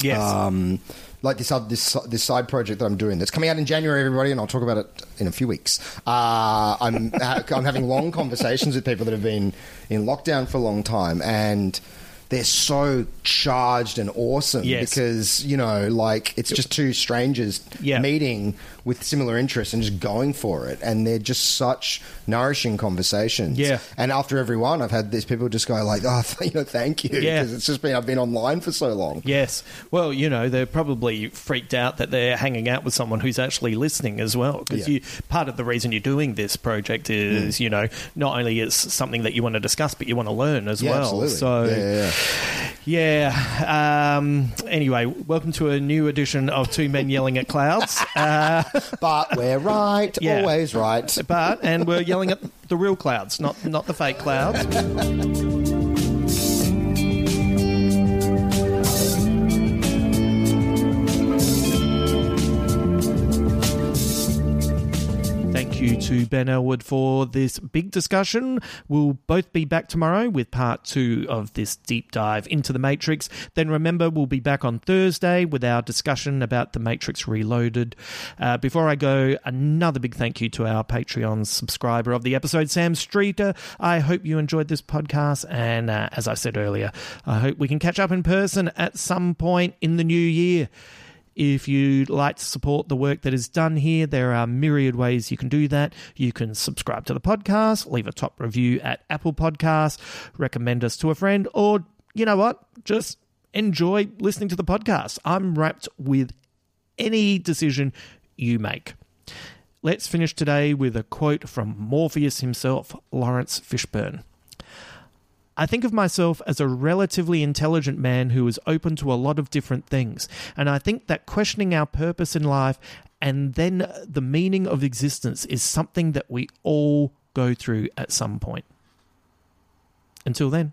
Yes. Um, like this, other, this this side project that I'm doing that's coming out in January, everybody, and I'll talk about it in a few weeks. Uh, I'm I'm having long conversations with people that have been in lockdown for a long time, and they're so charged and awesome Yes. because you know, like it's just two strangers Yeah. meeting with similar interests and just going for it, and they're just such nourishing conversations. Yeah. and after every one, I've had these people just go like, "Oh, you know, thank you," Yeah. because it's just been I've been online for so long. Yes. Well, you know, they're probably freaked out that they're hanging out with someone who's actually listening as well. Because Yeah. you part of the reason you're doing this project is, Mm. you know, not only it's something that you want to discuss, but you want to learn as Yeah, well. absolutely. So, Yeah, yeah, yeah. yeah. Um, anyway, welcome to a new edition of Two Men Yelling at Clouds. Uh, but we're right, Yeah. always right. but and we're yelling at the real clouds, not not the fake clouds. you to Ben Elwood for this big discussion. We'll both be back tomorrow with part two of this deep dive into the Matrix. Then remember, we'll be back on Thursday with our discussion about the Matrix Reloaded. Uh, before I go, another big thank you to our Patreon subscriber of the episode, Sam Streeter. I hope you enjoyed this podcast. And uh, as I said earlier, I hope we can catch up in person at some point in the new year. If you'd like to support the work that is done here, there are myriad ways you can do that. You can subscribe to the podcast, leave a top review at Apple Podcasts, recommend us to a friend, or you know what? Just enjoy listening to the podcast. I'm rapt with any decision you make. Let's finish today with a quote from Morpheus himself, Laurence Fishburne. I think of myself as a relatively intelligent man who is open to a lot of different things, and I think that questioning our purpose in life and then the meaning of existence is something that we all go through at some point. Until then.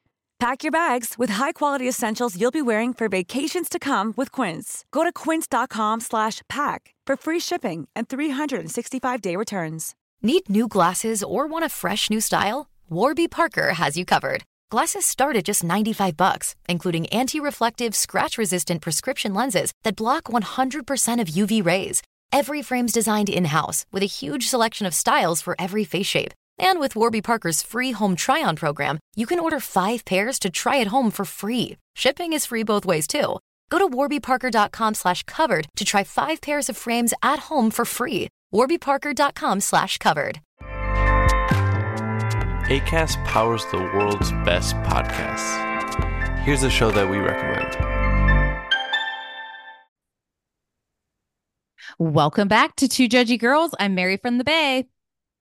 Pack your bags with high-quality essentials you'll be wearing for vacations to come with Quince. Go to quince.com/pack for free shipping and 365-day returns. Need new glasses or want a fresh new style? Warby Parker has you covered. Glasses start at just 95 bucks, including anti-reflective, scratch-resistant prescription lenses that block 100% of UV rays. Every frame's designed in-house with a huge selection of styles for every face shape. And with Warby Parker's free home try-on program, you can order five pairs to try at home for free. Shipping is free both ways too. Go to warbyparker.com slash covered to try five pairs of frames at home for free. warbyparker.com slash covered. ACAST powers the world's best podcasts. Here's a show that we recommend. Welcome back to Two Judgy Girls. I'm Mary from the Bay.